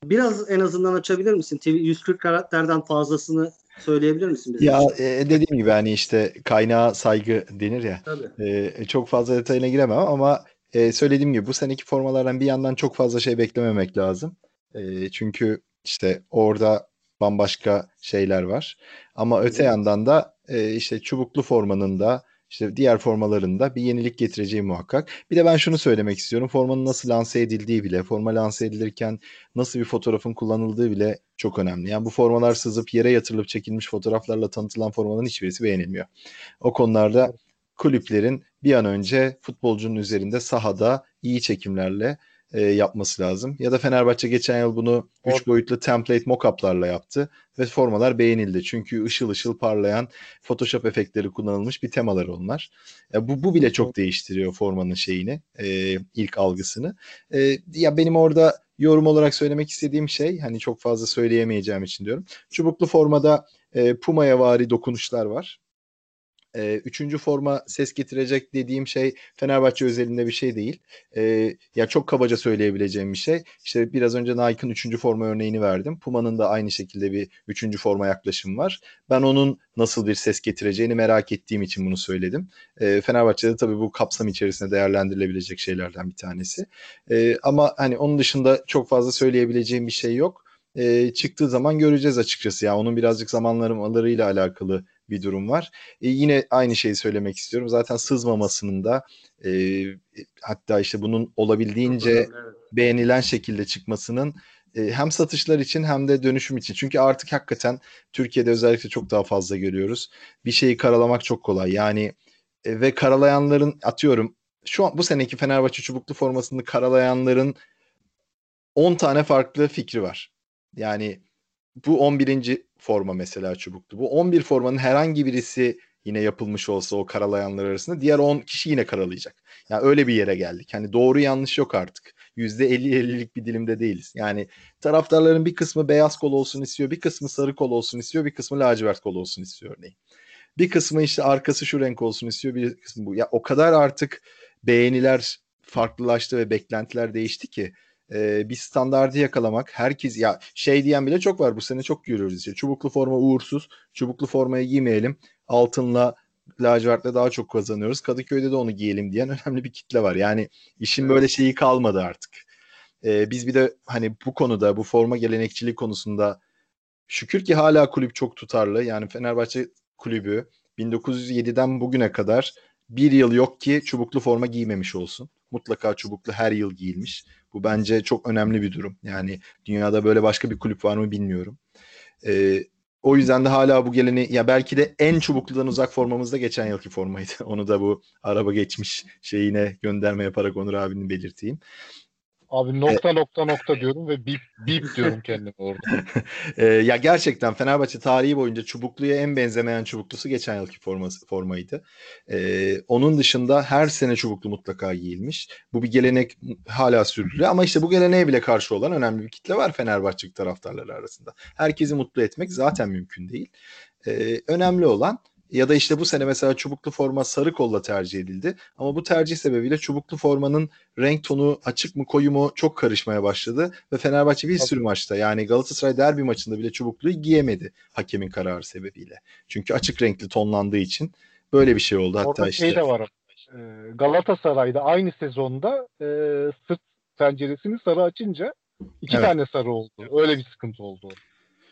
biraz en azından açabilir misin? TV 140 karakterden fazlasını söyleyebilir misin bize? Ya e, dediğim gibi hani işte kaynağa saygı denir ya. Tabii. E, çok fazla detayına giremem ama e, söylediğim gibi bu seneki formalardan bir yandan çok fazla şey beklememek lazım. E, çünkü işte orada bambaşka şeyler var. Ama öte yandan da e, işte çubuklu formanın da işte diğer formalarında bir yenilik getireceği muhakkak. Bir de ben şunu söylemek istiyorum. Formanın nasıl lanse edildiği bile, forma lanse edilirken nasıl bir fotoğrafın kullanıldığı bile çok önemli. Yani bu formalar sızıp yere yatırılıp çekilmiş fotoğraflarla tanıtılan formanın hiçbirisi beğenilmiyor. O konularda kulüplerin bir an önce futbolcunun üzerinde sahada iyi çekimlerle e, yapması lazım. Ya da Fenerbahçe geçen yıl bunu 3 boyutlu template mock-up'larla yaptı ve formalar beğenildi. Çünkü ışıl ışıl parlayan Photoshop efektleri kullanılmış bir temalar onlar. Ya bu bu bile çok değiştiriyor formanın şeyini, e, ilk algısını. E, ya benim orada yorum olarak söylemek istediğim şey hani çok fazla söyleyemeyeceğim için diyorum. Çubuklu formada e, Puma'ya vari dokunuşlar var. E, üçüncü forma ses getirecek dediğim şey Fenerbahçe özelinde bir şey değil. E, ya çok kabaca söyleyebileceğim bir şey. İşte biraz önce Nike'ın üçüncü forma örneğini verdim. Puma'nın da aynı şekilde bir üçüncü forma yaklaşım var. Ben onun nasıl bir ses getireceğini merak ettiğim için bunu söyledim. E, Fenerbahçe'de tabii bu kapsam içerisinde değerlendirilebilecek şeylerden bir tanesi. E, ama hani onun dışında çok fazla söyleyebileceğim bir şey yok. E, çıktığı zaman göreceğiz açıkçası. Ya yani onun birazcık zamanlarıyla alakalı bir durum var. E, yine aynı şeyi söylemek istiyorum. Zaten sızmamasının da e, hatta işte bunun olabildiğince evet. beğenilen şekilde çıkmasının e, hem satışlar için hem de dönüşüm için. Çünkü artık hakikaten Türkiye'de özellikle çok daha fazla görüyoruz. Bir şeyi karalamak çok kolay. Yani e, ve karalayanların atıyorum şu an bu seneki Fenerbahçe çubuklu formasını karalayanların 10 tane farklı fikri var. Yani bu 11. forma mesela çubuklu. Bu 11 formanın herhangi birisi yine yapılmış olsa o karalayanlar arasında diğer 10 kişi yine karalayacak. Yani öyle bir yere geldik. Hani doğru yanlış yok artık. %50-50'lik bir dilimde değiliz. Yani taraftarların bir kısmı beyaz kol olsun istiyor, bir kısmı sarı kol olsun istiyor, bir kısmı lacivert kol olsun istiyor örneğin. Bir kısmı işte arkası şu renk olsun istiyor, bir kısmı bu. Ya o kadar artık beğeniler farklılaştı ve beklentiler değişti ki e, bir standardı yakalamak herkes ya şey diyen bile çok var bu sene çok görüyoruz işte çubuklu forma uğursuz çubuklu formayı giymeyelim altınla lacivertle daha çok kazanıyoruz Kadıköy'de de onu giyelim diyen önemli bir kitle var yani işin evet. böyle şeyi kalmadı artık e, biz bir de hani bu konuda bu forma gelenekçiliği konusunda şükür ki hala kulüp çok tutarlı yani Fenerbahçe kulübü 1907'den bugüne kadar bir yıl yok ki çubuklu forma giymemiş olsun. Mutlaka çubuklu her yıl giyilmiş. Bu bence çok önemli bir durum. Yani dünyada böyle başka bir kulüp var mı bilmiyorum. Ee, o yüzden de hala bu geleni ya belki de en çubukludan uzak formamız da geçen yılki formaydı. Onu da bu araba geçmiş şeyine gönderme yaparak Onur abinin belirteyim. Abi nokta nokta nokta diyorum ve bip bip diyorum kendime orada. e, ya gerçekten Fenerbahçe tarihi boyunca çubukluya en benzemeyen çubuklusu geçen yılki forması, formaydı. E, onun dışında her sene çubuklu mutlaka giyilmiş. Bu bir gelenek hala sürdürüyor ama işte bu geleneğe bile karşı olan önemli bir kitle var Fenerbahçe taraftarları arasında. Herkesi mutlu etmek zaten mümkün değil. E, önemli olan ya da işte bu sene mesela çubuklu forma sarı kolla tercih edildi. Ama bu tercih sebebiyle çubuklu formanın renk tonu açık mı koyu mu çok karışmaya başladı. Ve Fenerbahçe bir sürü maçta yani Galatasaray derbi maçında bile çubukluyu giyemedi hakemin kararı sebebiyle. Çünkü açık renkli tonlandığı için böyle bir şey oldu. Hatta Orada işte. şey de var. Galatasaray'da aynı sezonda e, sırt penceresini sarı açınca iki evet. tane sarı oldu. Öyle bir sıkıntı oldu.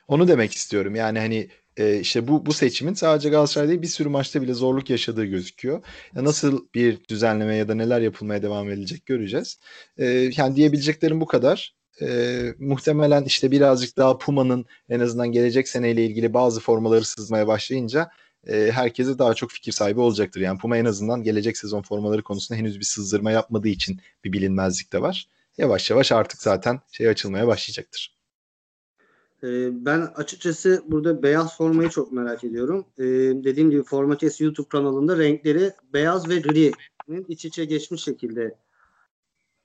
Onu demek istiyorum. Yani hani e, işte bu bu seçimin sadece Galatasaray değil bir sürü maçta bile zorluk yaşadığı gözüküyor. Ya nasıl bir düzenleme ya da neler yapılmaya devam edilecek göreceğiz. E, yani diyebileceklerim bu kadar. E, muhtemelen işte birazcık daha Puma'nın en azından gelecek seneyle ilgili bazı formaları sızmaya başlayınca e, herkese daha çok fikir sahibi olacaktır. Yani Puma en azından gelecek sezon formaları konusunda henüz bir sızdırma yapmadığı için bir bilinmezlik de var. Yavaş yavaş artık zaten şey açılmaya başlayacaktır. Ee, ben açıkçası burada beyaz formayı çok merak ediyorum. Ee, dediğim gibi Formakes YouTube kanalında renkleri beyaz ve gri'nin iç içe geçmiş şekilde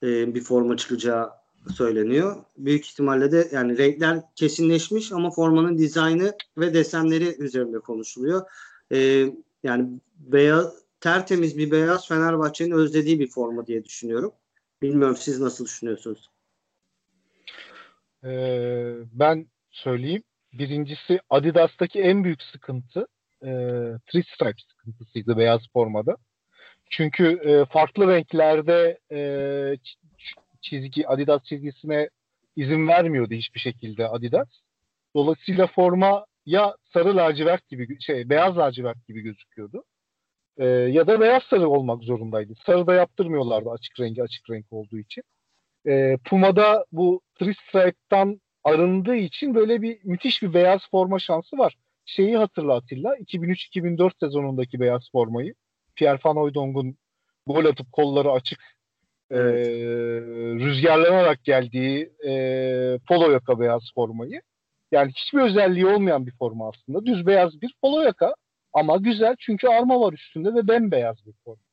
e, bir forma çıkacağı söyleniyor. Büyük ihtimalle de yani renkler kesinleşmiş ama formanın dizaynı ve desenleri üzerinde konuşuluyor. Ee, yani beyaz tertemiz bir beyaz Fenerbahçe'nin özlediği bir forma diye düşünüyorum. Bilmiyorum siz nasıl düşünüyorsunuz? Ee, ben söyleyeyim. Birincisi Adidas'taki en büyük sıkıntı e, three stripe sıkıntısıydı beyaz formada. Çünkü e, farklı renklerde e, çizgi Adidas çizgisine izin vermiyordu hiçbir şekilde Adidas. Dolayısıyla forma ya sarı lacivert gibi şey beyaz lacivert gibi gözüküyordu. E, ya da beyaz sarı olmak zorundaydı. Sarı da yaptırmıyorlardı açık rengi açık renk olduğu için. E, Puma'da bu three stripe'tan arındığı için böyle bir müthiş bir beyaz forma şansı var. Şeyi hatırla Atilla 2003-2004 sezonundaki beyaz formayı. Pierre Van Hooydonk'un gol atıp kolları açık e, rüzgarlanarak geldiği e, polo yaka beyaz formayı. Yani hiçbir özelliği olmayan bir forma aslında. Düz beyaz bir polo yaka ama güzel çünkü arma var üstünde ve bembeyaz bir forma.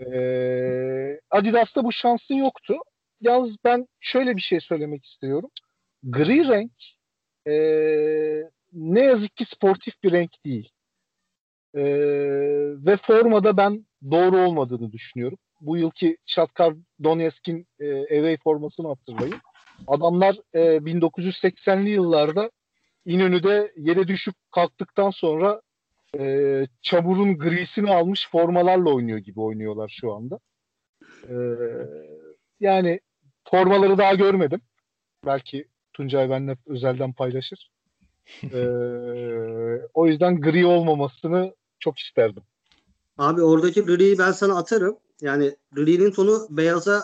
Ee, Adidas'ta bu şansın yoktu. Yalnız ben şöyle bir şey söylemek istiyorum. Gri renk e, ne yazık ki sportif bir renk değil. E, ve formada ben doğru olmadığını düşünüyorum. Bu yılki Shakhtar Donetsk'in e, away formasını hatırlayın. Adamlar e, 1980'li yıllarda İnönü'de yere düşüp kalktıktan sonra e, çamurun grisini almış formalarla oynuyor gibi oynuyorlar şu anda. E, yani formaları daha görmedim. Belki Tuncay benimle özelden paylaşır. e, o yüzden gri olmamasını çok isterdim. Abi oradaki griyi ben sana atarım. Yani gri'nin tonu beyaza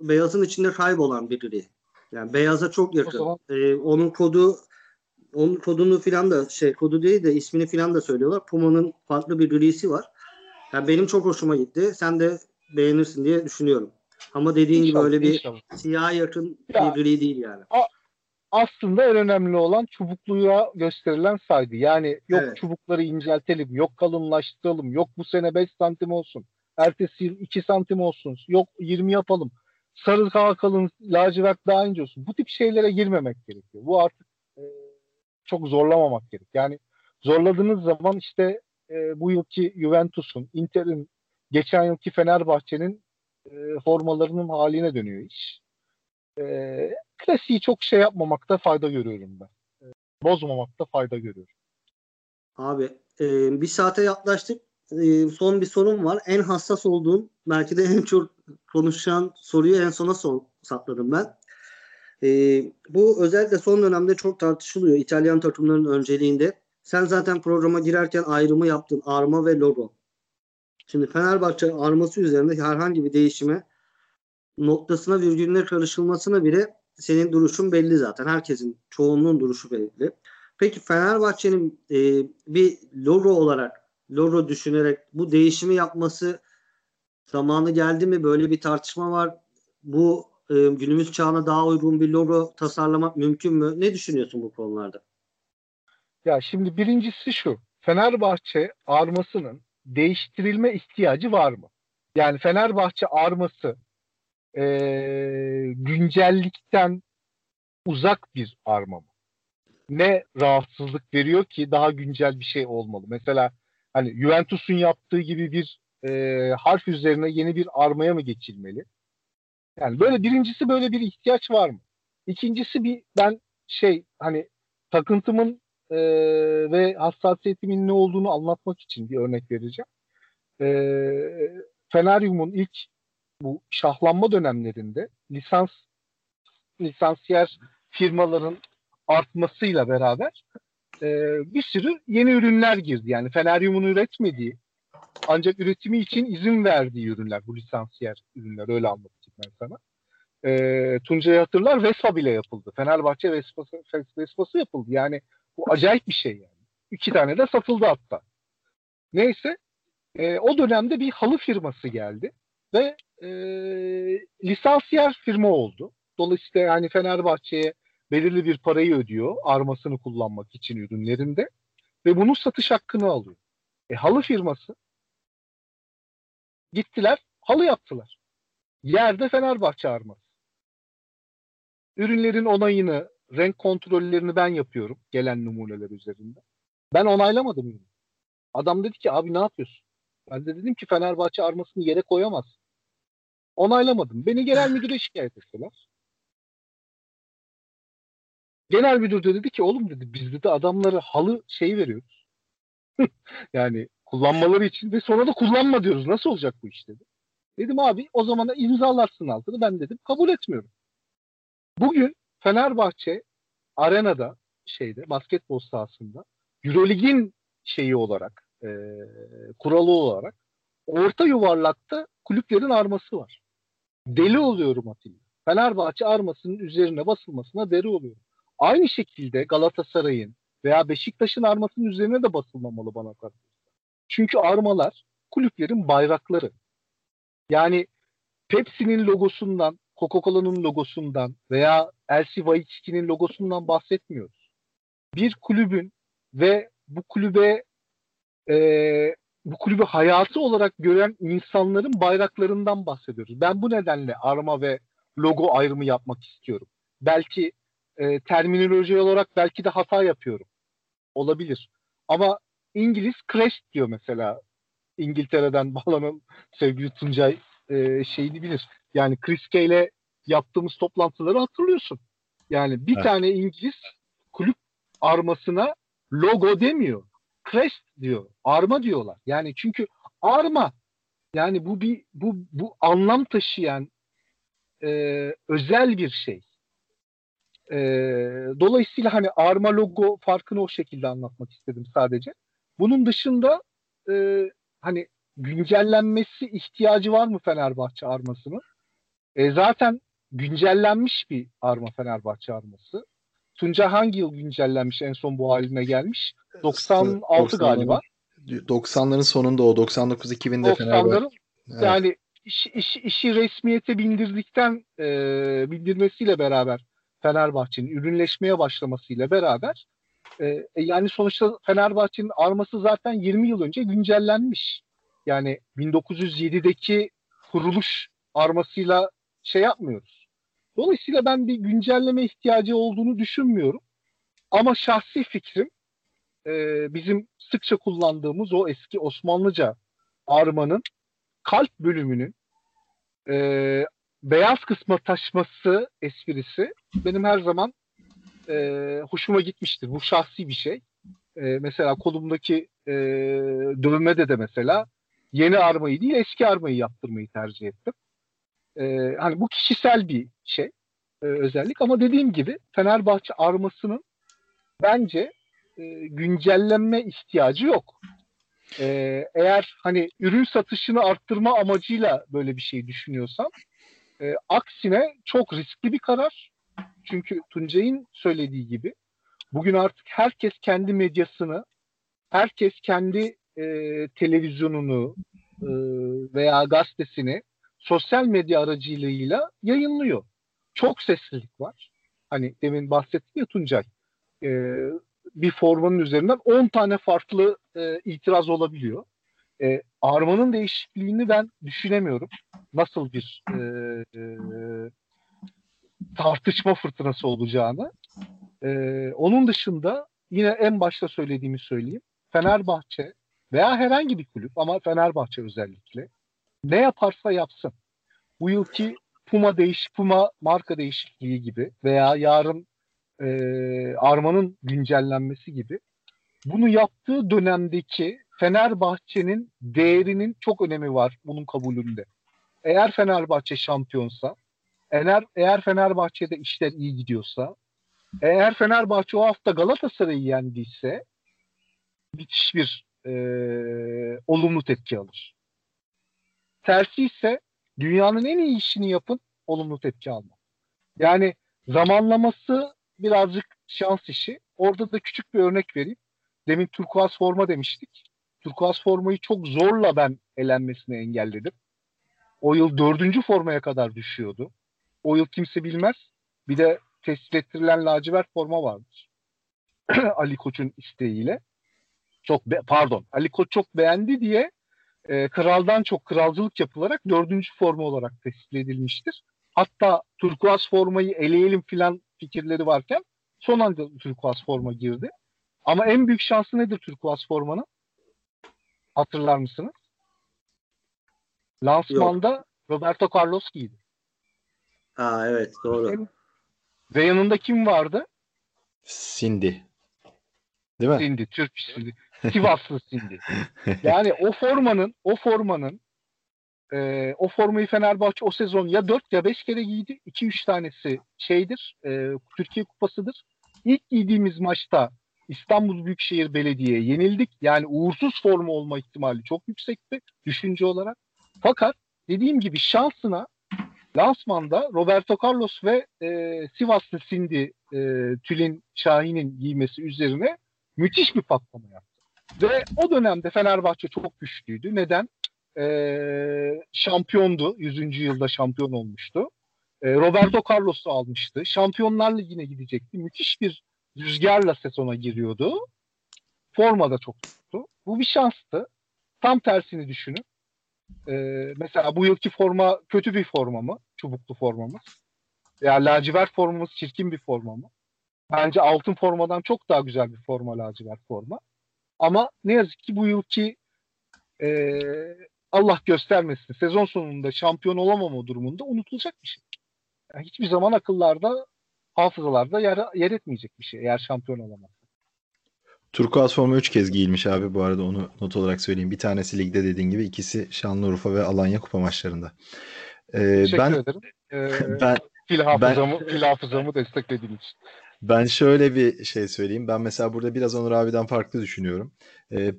beyazın içinde kaybolan bir gri. Yani beyaza çok yakın. Zaman... Ee, onun kodu onun kodunu filan da şey kodu değil de ismini filan da söylüyorlar. Puma'nın farklı bir grisi var. Yani benim çok hoşuma gitti. Sen de beğenirsin diye düşünüyorum. Ama dediğin inşallah, gibi öyle bir inşallah. siyah yakın ya, bir gri değil yani. A, aslında en önemli olan çubukluğa gösterilen saygı. Yani yok evet. çubukları inceltelim, yok kalınlaştıralım, yok bu sene 5 santim olsun. Ertesi yıl 2 santim olsun. Yok 20 yapalım. Sarı daha kalın, lacivert daha ince olsun. Bu tip şeylere girmemek gerekiyor. Bu artık e, çok zorlamamak gerek. Yani zorladığınız zaman işte e, bu yılki Juventus'un, Inter'in, geçen yılki Fenerbahçe'nin e, formalarının haline dönüyor iş. E, klasiği çok şey yapmamakta fayda görüyorum ben. Bozmamakta fayda görüyorum. Abi e, bir saate yaklaştık. E, son bir sorum var. En hassas olduğum belki de en çok konuşan soruyu en sona son, sakladım ben. E, bu özellikle son dönemde çok tartışılıyor İtalyan takımlarının önceliğinde. Sen zaten programa girerken ayrımı yaptın. Arma ve logo. Şimdi Fenerbahçe arması üzerinde herhangi bir değişime noktasına virgülüne karışılmasına bile senin duruşun belli zaten. Herkesin çoğunluğun duruşu belli. Peki Fenerbahçe'nin e, bir logo olarak logo düşünerek bu değişimi yapması zamanı geldi mi? Böyle bir tartışma var. Bu e, günümüz çağına daha uygun bir logo tasarlamak mümkün mü? Ne düşünüyorsun bu konularda? Ya şimdi birincisi şu. Fenerbahçe armasının değiştirilme ihtiyacı var mı? Yani Fenerbahçe arması e, güncellikten uzak bir arma mı? Ne rahatsızlık veriyor ki daha güncel bir şey olmalı? Mesela hani Juventus'un yaptığı gibi bir e, harf üzerine yeni bir armaya mı geçilmeli? Yani böyle birincisi böyle bir ihtiyaç var mı? İkincisi bir ben şey hani takıntımın e, ve hassasiyetimin ne olduğunu anlatmak için bir örnek vereceğim. E, Feneryum'un ilk bu şahlanma dönemlerinde lisans lisansiyer firmaların artmasıyla beraber e, bir sürü yeni ürünler girdi. Yani Feneryum'un üretmediği ancak üretimi için izin verdiği ürünler bu lisansiyer ürünler öyle anlatayım ben sana. E, Tuncay'ı hatırlar Vespa bile yapıldı. Fenerbahçe Vespa'sı, Vespa'sı yapıldı. Yani bu acayip bir şey yani. İki tane de satıldı hatta. Neyse e, o dönemde bir halı firması geldi ve e, lisansiyer firma oldu. Dolayısıyla yani Fenerbahçe'ye belirli bir parayı ödüyor armasını kullanmak için ürünlerinde ve bunun satış hakkını alıyor. E, halı firması gittiler halı yaptılar. Yerde Fenerbahçe arması. Ürünlerin onayını, renk kontrollerini ben yapıyorum gelen numuneler üzerinde. Ben onaylamadım. Adam dedi ki abi ne yapıyorsun? Ben de dedim ki Fenerbahçe armasını yere koyamaz. Onaylamadım. Beni genel müdüre şikayet ettiler. Genel müdür de dedi ki oğlum dedi biz dedi adamlara halı şeyi veriyoruz. yani kullanmaları için ve sonra da kullanma diyoruz. Nasıl olacak bu iş dedi. Dedim abi o zaman da imzalarsın altını. Ben dedim kabul etmiyorum. Bugün Fenerbahçe arenada şeyde basketbol sahasında Eurolig'in şeyi olarak e, kuralı olarak orta yuvarlakta kulüplerin arması var. Deli oluyorum Atilla. Fenerbahçe armasının üzerine basılmasına deri oluyorum. Aynı şekilde Galatasaray'ın veya Beşiktaş'ın armasının üzerine de basılmamalı bana kalırsa. Çünkü armalar kulüplerin bayrakları. Yani Pepsi'nin logosundan, Coca-Cola'nın logosundan veya LC Waikki'nin logosundan bahsetmiyoruz. Bir kulübün ve bu kulübe e, bu kulübü hayatı olarak gören insanların bayraklarından bahsediyoruz. Ben bu nedenle arma ve logo ayrımı yapmak istiyorum. Belki e, terminoloji olarak belki de hata yapıyorum. Olabilir. Ama İngiliz crest diyor mesela. İngiltere'den bağlanan sevgili Tuncay e, şeyini bilir. Yani Chris ile yaptığımız toplantıları hatırlıyorsun. Yani bir evet. tane İngiliz kulüp armasına logo demiyor. Crest diyor. Arma diyorlar. Yani çünkü arma yani bu bir bu bu anlam taşıyan e, özel bir şey. E, dolayısıyla hani arma logo farkını o şekilde anlatmak istedim sadece. Bunun dışında e, hani güncellenmesi ihtiyacı var mı Fenerbahçe armasının? E, zaten güncellenmiş bir arma Fenerbahçe arması. Tunca hangi yıl güncellenmiş en son bu haline gelmiş? 96 galiba. 90'ların sonunda o 99-2000'de Fenerbahçe. Evet. Yani işi, işi, işi resmiyete bindirdikten e, bindirmesiyle beraber Fenerbahçe'nin ürünleşmeye başlamasıyla beraber e, e yani sonuçta Fenerbahçe'nin arması zaten 20 yıl önce güncellenmiş. Yani 1907'deki kuruluş armasıyla şey yapmıyoruz. Dolayısıyla ben bir güncelleme ihtiyacı olduğunu düşünmüyorum. Ama şahsi fikrim e, bizim sıkça kullandığımız o eski Osmanlıca armanın kalp bölümünün e, beyaz kısma taşması esprisi benim her zaman e, hoşuma gitmiştir. Bu şahsi bir şey. E, mesela kolumdaki e, dövmede de mesela yeni armayı değil eski armayı yaptırmayı tercih ettim. E, hani bu kişisel bir şey e, özellik ama dediğim gibi Fenerbahçe armasının bence e, güncellenme ihtiyacı yok. E, eğer hani ürün satışını arttırma amacıyla böyle bir şey düşünüyorsam e, aksine çok riskli bir karar. Çünkü Tuncay'ın söylediği gibi bugün artık herkes kendi medyasını, herkes kendi e, televizyonunu e, veya gazetesini sosyal medya aracılığıyla yayınlıyor. Çok seslilik var. Hani demin bahsettim ya Tuncay. E, bir formanın üzerinden 10 tane farklı e, itiraz olabiliyor. E, armanın değişikliğini ben düşünemiyorum. Nasıl bir e, e, tartışma fırtınası olacağını. E, onun dışında yine en başta söylediğimi söyleyeyim. Fenerbahçe veya herhangi bir kulüp ama Fenerbahçe özellikle ne yaparsa yapsın. Bu yılki Puma değiş Puma marka değişikliği gibi veya yarın e, armanın güncellenmesi gibi bunu yaptığı dönemdeki Fenerbahçe'nin değerinin çok önemi var bunun kabulünde. Eğer Fenerbahçe şampiyonsa, eğer, eğer Fenerbahçe'de işler iyi gidiyorsa, eğer Fenerbahçe o hafta Galatasaray'ı yendiyse müthiş bir e, olumlu tepki alır. Tersi ise dünyanın en iyi işini yapın, olumlu tepki alma. Yani zamanlaması birazcık şans işi. Orada da küçük bir örnek vereyim. Demin turkuaz forma demiştik. Turkuaz formayı çok zorla ben elenmesini engelledim. O yıl dördüncü formaya kadar düşüyordu. O yıl kimse bilmez. Bir de tescil ettirilen lacivert forma vardır. Ali Koç'un isteğiyle. Çok be- pardon. Ali Koç çok beğendi diye e, kraldan çok kralcılık yapılarak dördüncü forma olarak tescil edilmiştir. Hatta turkuaz formayı eleyelim filan fikirleri varken son anda turkuaz forma girdi. Ama en büyük şansı nedir turkuaz formanın? Hatırlar mısınız? Lansmanda Yok. Roberto Carlos giydi. Ha evet doğru. Ve yanında kim vardı? Cindy. Değil mi? Cindy, Türk Cindy. Sivaslı Cindy. Yani o formanın, o formanın e, o formayı Fenerbahçe o sezon ya 4 ya 5 kere giydi. 2-3 tanesi şeydir, e, Türkiye Kupası'dır. İlk giydiğimiz maçta İstanbul Büyükşehir Belediye'ye yenildik. Yani uğursuz forma olma ihtimali çok yüksekti düşünce olarak. Fakat dediğim gibi şansına lansmanda Roberto Carlos ve e, Sivaslı Cindy e, Tülin Şahin'in giymesi üzerine müthiş bir patlama yaptı. Ve o dönemde Fenerbahçe çok güçlüydü. Neden? Ee, şampiyondu. 100. yılda şampiyon olmuştu. Ee, Roberto Carlos'u almıştı. Şampiyonlar Ligi'ne gidecekti. Müthiş bir rüzgarla sezona giriyordu. Forma da çok tuttu. Bu bir şanstı. Tam tersini düşünün. Ee, mesela bu yılki forma kötü bir forma mı? Çubuklu formamız. Ya lacivert formamız çirkin bir forma mı? Bence altın formadan çok daha güzel bir forma lacivert forma. Ama ne yazık ki bu yılki e, Allah göstermesin sezon sonunda şampiyon olamama durumunda unutulacak bir şey. Yani hiçbir zaman akıllarda hafızalarda yer, yer etmeyecek bir şey eğer şampiyon olamaz. Turkuaz forma 3 kez giyilmiş abi bu arada onu not olarak söyleyeyim. Bir tanesi ligde dediğin gibi ikisi Şanlıurfa ve Alanya kupa maçlarında. Ee, Teşekkür ben ederim. Ee, ben fil hafızamı, fil hafızamı desteklediğin için. Ben şöyle bir şey söyleyeyim. Ben mesela burada biraz Onur abiden farklı düşünüyorum. Ee,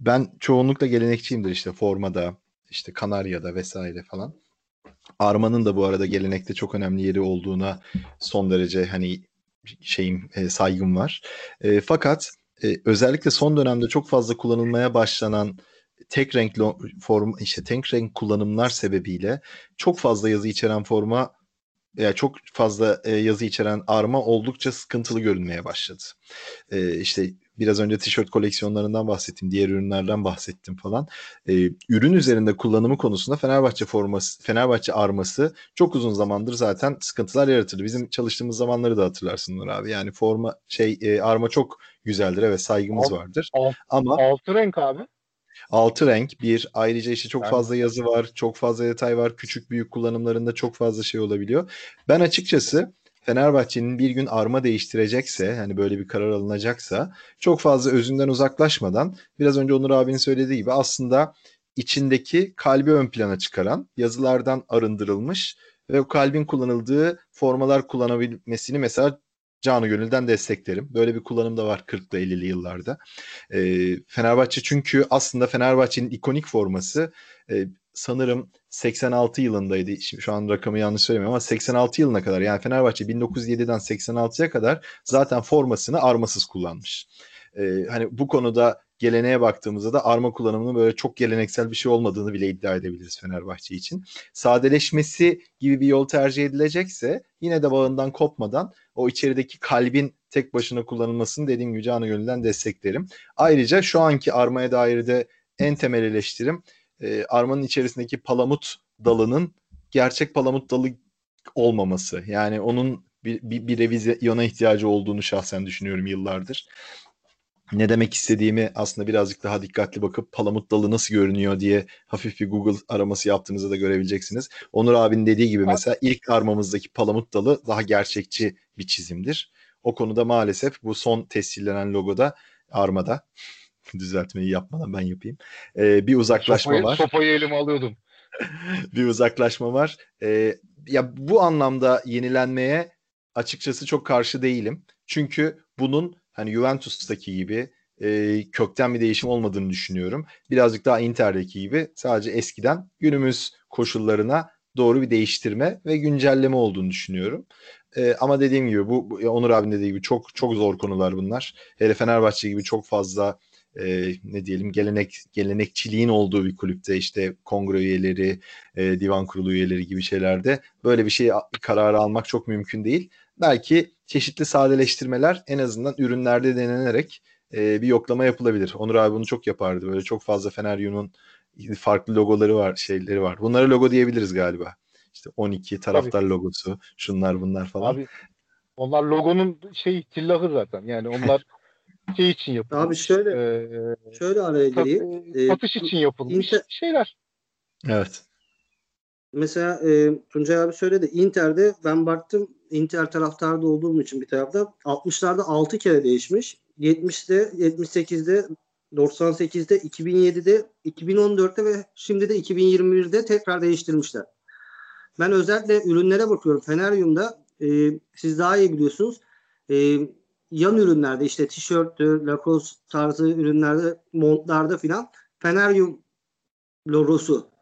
ben çoğunlukla gelenekçiyimdir işte formada, işte Kanarya'da vesaire falan. Arma'nın da bu arada gelenekte çok önemli yeri olduğuna son derece hani şeyim e, saygım var. E, fakat e, özellikle son dönemde çok fazla kullanılmaya başlanan tek renk form işte tek renk kullanımlar sebebiyle çok fazla yazı içeren forma yani çok fazla e, yazı içeren arma oldukça sıkıntılı görünmeye başladı. E, işte biraz önce tişört koleksiyonlarından bahsettim, diğer ürünlerden bahsettim falan. E, ürün üzerinde kullanımı konusunda Fenerbahçe forması, Fenerbahçe arması çok uzun zamandır zaten sıkıntılar yaratırdı. Bizim çalıştığımız zamanları da hatırlarsınlar abi. Yani forma şey e, arma çok güzeldir evet saygımız Alt, vardır. Alt, Ama altı renk abi. Altı renk bir. Ayrıca işte çok fazla yazı var. Çok fazla detay var. Küçük büyük kullanımlarında çok fazla şey olabiliyor. Ben açıkçası Fenerbahçe'nin bir gün arma değiştirecekse hani böyle bir karar alınacaksa çok fazla özünden uzaklaşmadan biraz önce Onur abinin söylediği gibi aslında içindeki kalbi ön plana çıkaran yazılardan arındırılmış ve o kalbin kullanıldığı formalar kullanabilmesini mesela canı gönülden desteklerim. Böyle bir kullanım da var 40'lı 50'li yıllarda. E, Fenerbahçe çünkü aslında Fenerbahçe'nin ikonik forması e, sanırım 86 yılındaydı. Şimdi şu an rakamı yanlış söylemiyorum ama 86 yılına kadar yani Fenerbahçe 1907'den 86'ya kadar zaten formasını armasız kullanmış. E, hani bu konuda geleneğe baktığımızda da arma kullanımının böyle çok geleneksel bir şey olmadığını bile iddia edebiliriz Fenerbahçe için. Sadeleşmesi gibi bir yol tercih edilecekse yine de bağından kopmadan o içerideki kalbin tek başına kullanılmasını dediğim gibi canı gönülden desteklerim. Ayrıca şu anki armaya dair de en temel eleştirim e, armanın içerisindeki palamut dalının gerçek palamut dalı olmaması. Yani onun bir, bir, bir revizyona ihtiyacı olduğunu şahsen düşünüyorum yıllardır. Ne demek istediğimi aslında birazcık daha dikkatli bakıp palamut dalı nasıl görünüyor diye hafif bir Google araması yaptığınızda da görebileceksiniz. Onur abinin dediği gibi mesela ilk armamızdaki palamut dalı daha gerçekçi bir çizimdir. O konuda maalesef bu son tescillenen logoda armada düzeltmeyi yapmadan ben yapayım. Ee, bir uzaklaşma sopayı, var. Sopayı elime alıyordum. bir uzaklaşma var. Ee, ya bu anlamda yenilenmeye açıkçası çok karşı değilim. Çünkü bunun hani Juventus'taki gibi e, kökten bir değişim olmadığını düşünüyorum. Birazcık daha Inter'deki gibi sadece eskiden günümüz koşullarına doğru bir değiştirme ve güncelleme olduğunu düşünüyorum. E, ama dediğim gibi bu, bu Onur abinin dediği gibi çok çok zor konular bunlar. Hele Fenerbahçe gibi çok fazla e, ne diyelim gelenek gelenekçiliğin olduğu bir kulüpte işte kongre üyeleri, e, divan kurulu üyeleri gibi şeylerde böyle bir şey kararı almak çok mümkün değil. Belki çeşitli sadeleştirmeler en azından ürünlerde denenerek e, bir yoklama yapılabilir. Onur abi bunu çok yapardı. Böyle çok fazla Feneryum'un farklı logoları var, şeyleri var. Bunlara logo diyebiliriz galiba. İşte 12 taraftar Tabii. logosu, şunlar bunlar falan. Abi onlar logonun şey tillahı zaten. Yani onlar şey için yapılmış. Abi şöyle ee, şöyle araya gireyim. Sat, satış için yapılmış Inter, şeyler. Evet. Mesela e, Tuncay abi söyledi. Inter'de ben baktım Inter taraftarda olduğum için bir tarafta 60'larda 6 kere değişmiş. 70'de, 78'de, 98'de, 2007'de, 2014'te ve şimdi de 2021'de tekrar değiştirmişler. Ben özellikle ürünlere bakıyorum. Feneryum'da e, siz daha iyi biliyorsunuz. E, yan ürünlerde işte tişörttü, Lacoste tarzı ürünlerde, montlarda filan Feneryum logosu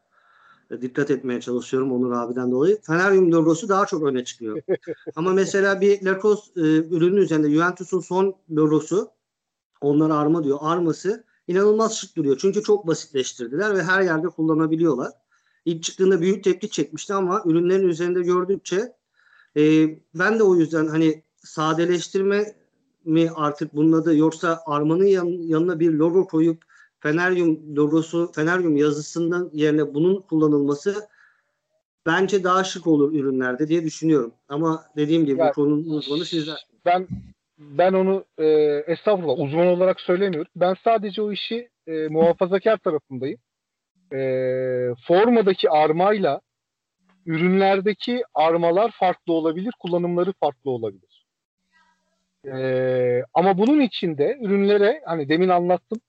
dikkat etmeye çalışıyorum Onur abiden dolayı. Feneryum logosu daha çok öne çıkıyor. Ama mesela bir Lacoste e, ürünün üzerinde Juventus'un son logosu onlar arma diyor. Arması inanılmaz şık duruyor. Çünkü çok basitleştirdiler ve her yerde kullanabiliyorlar. İlk çıktığında büyük tepki çekmişti ama ürünlerin üzerinde gördükçe e, ben de o yüzden hani sadeleştirme mi artık bunun adı yoksa armanın yan, yanına bir logo koyup Feneryum logosu, Feneryum yazısından yerine bunun kullanılması bence daha şık olur ürünlerde diye düşünüyorum. Ama dediğim gibi Yani, bu konunun uzmanı sizler. Ben ben onu e, estağfurullah uzman olarak söylemiyorum. Ben sadece o işi e, muhafazakar tarafındayım. E, formadaki armayla ürünlerdeki armalar farklı olabilir, kullanımları farklı olabilir. E, ama bunun içinde ürünlere hani demin anlattım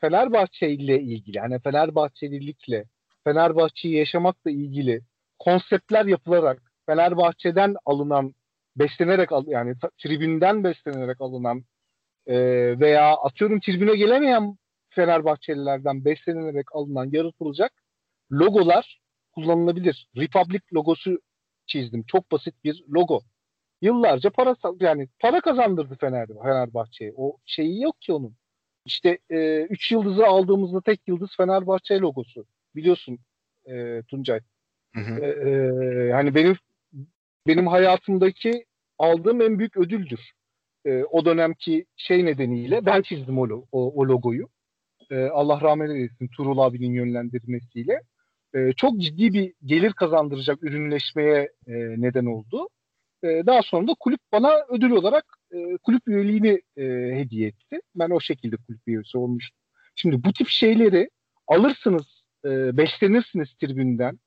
Fenerbahçe ile ilgili, hani Fenerbahçelilikle, Fenerbahçe'yi yaşamakla ilgili konseptler yapılarak Fenerbahçe'den alınan beslenerek al yani tribünden beslenerek alınan e, veya atıyorum tribüne gelemeyen Fenerbahçelilerden beslenerek alınan yaratılacak logolar kullanılabilir. Republic logosu çizdim. Çok basit bir logo. Yıllarca para yani para kazandırdı Fener, Fenerbahçe'ye. O şeyi yok ki onun. İşte 3 e, üç yıldızı aldığımızda tek yıldız Fenerbahçe logosu. Biliyorsun e, Tuncay. Hı hı. E, e, hani benim benim hayatımdaki aldığım en büyük ödüldür. E, o dönemki şey nedeniyle ben çizdim o, o, o logoyu. E, Allah rahmet eylesin Turul abinin yönlendirmesiyle. E, çok ciddi bir gelir kazandıracak ürünleşmeye e, neden oldu. E, daha sonra da kulüp bana ödül olarak e, kulüp üyeliğini e, hediye etti. Ben o şekilde kulüp üyesi olmuştum. Şimdi bu tip şeyleri alırsınız, e, beslenirsiniz tribünden,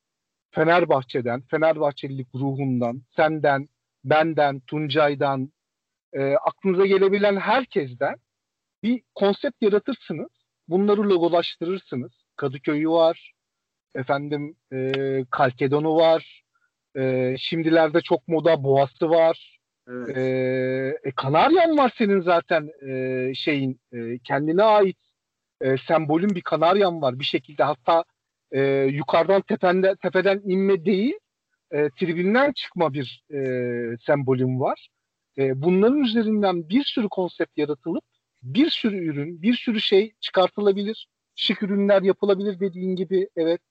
Fenerbahçe'den, Fenerbahçelilik ruhundan, senden, benden, Tuncay'dan, e, aklınıza gelebilen herkesten bir konsept yaratırsınız. Bunları logolaştırırsınız. Kadıköy'ü var, efendim e, Kalkedon'u var, e, şimdilerde çok moda Boğaz'ı var. Evet. E, e, Kanaryan var senin zaten e, şeyin e, kendine ait e, sembolün bir Kanaryan var bir şekilde hatta e, yukarıdan tepende, tepeden inme değil e, tribünden çıkma bir e, sembolün var. E, bunların üzerinden bir sürü konsept yaratılıp bir sürü ürün, bir sürü şey çıkartılabilir. Şık ürünler yapılabilir dediğin gibi evet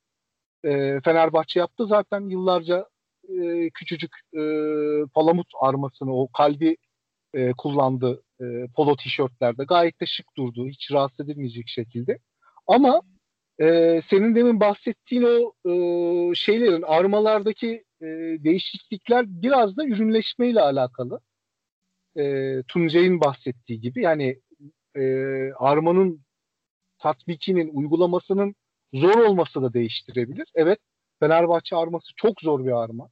e, Fenerbahçe yaptı zaten yıllarca e, küçücük e, palamut armasını o kalbi e, kullandı e, polo tişörtlerde. Gayet de şık durdu. Hiç rahatsız edilmeyecek şekilde. Ama e, senin demin bahsettiğin o e, şeylerin armalardaki e, değişiklikler biraz da ürünleşmeyle alakalı. E, Tuncay'ın bahsettiği gibi yani e, armanın tatbikinin, uygulamasının zor olması da değiştirebilir. Evet Fenerbahçe arması çok zor bir arma.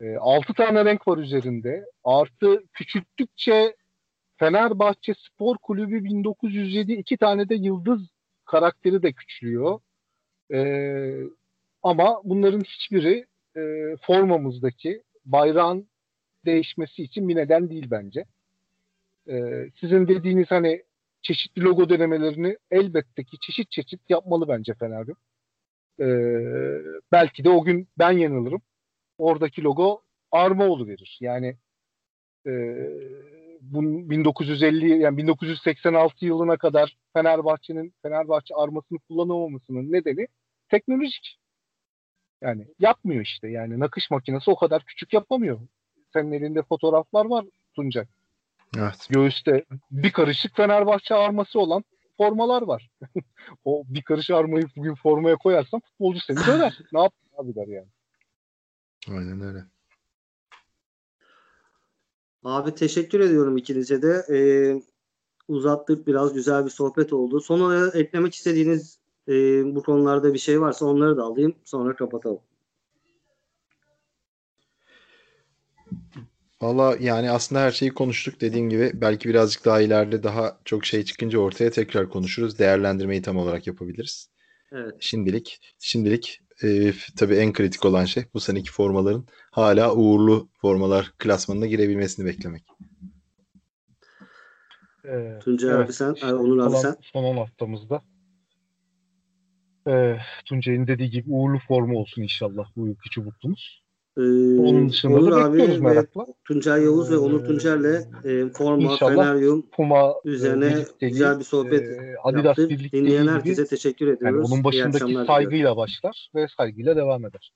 E, 6 tane renk var üzerinde. Artı küçülttükçe Fenerbahçe Spor Kulübü 1907 iki tane de yıldız karakteri de küçülüyor. E, ama bunların hiçbiri e, formamızdaki bayrağın değişmesi için bir neden değil bence. E, sizin dediğiniz hani çeşitli logo denemelerini elbette ki çeşit çeşit yapmalı bence Fenerbahçe. E, belki de o gün ben yanılırım. Oradaki logo arma verir. Yani e, bu 1950 yani 1986 yılına kadar Fenerbahçe'nin Fenerbahçe armasını kullanamamasının nedeni teknolojik. Yani yapmıyor işte. Yani nakış makinesi o kadar küçük yapamıyor. Senin elinde fotoğraflar var Tuncay. Evet. Göğüste bir karışık Fenerbahçe arması olan formalar var. o bir karış armayı bugün formaya koyarsan futbolcu seni döner. ne yaptın abi der yani. Aynen öyle. Abi teşekkür ediyorum ikinize de. Ee, uzattık biraz güzel bir sohbet oldu. Son olarak eklemek istediğiniz e, bu konularda bir şey varsa onları da alayım sonra kapatalım. Valla yani aslında her şeyi konuştuk dediğim gibi. Belki birazcık daha ileride daha çok şey çıkınca ortaya tekrar konuşuruz. Değerlendirmeyi tam olarak yapabiliriz. Evet. Şimdilik şimdilik e, tabii en kritik olan şey bu seneki formaların hala uğurlu formalar klasmanına girebilmesini beklemek. Ee, Tuncay evet. abi sen, ay, Onur abi sen. son 10 haftamızda. Ee, Tuncay'ın dediği gibi uğurlu formu olsun inşallah bu yılki çubukluğumuz. Ee, Onun dışında Onur da abi ve merakla. Tuncay Yavuz ve Onur Ee, Tuncer'le e, forma, inşallah Feneryum Puma üzerine e, birlikteliği, güzel bir sohbet e, Adidas yaptık. Dinleyen gibi herkese teşekkür yani ediyoruz. onun İyi başındaki akşamlar diliyorum. saygıyla başlar ve saygıyla devam eder.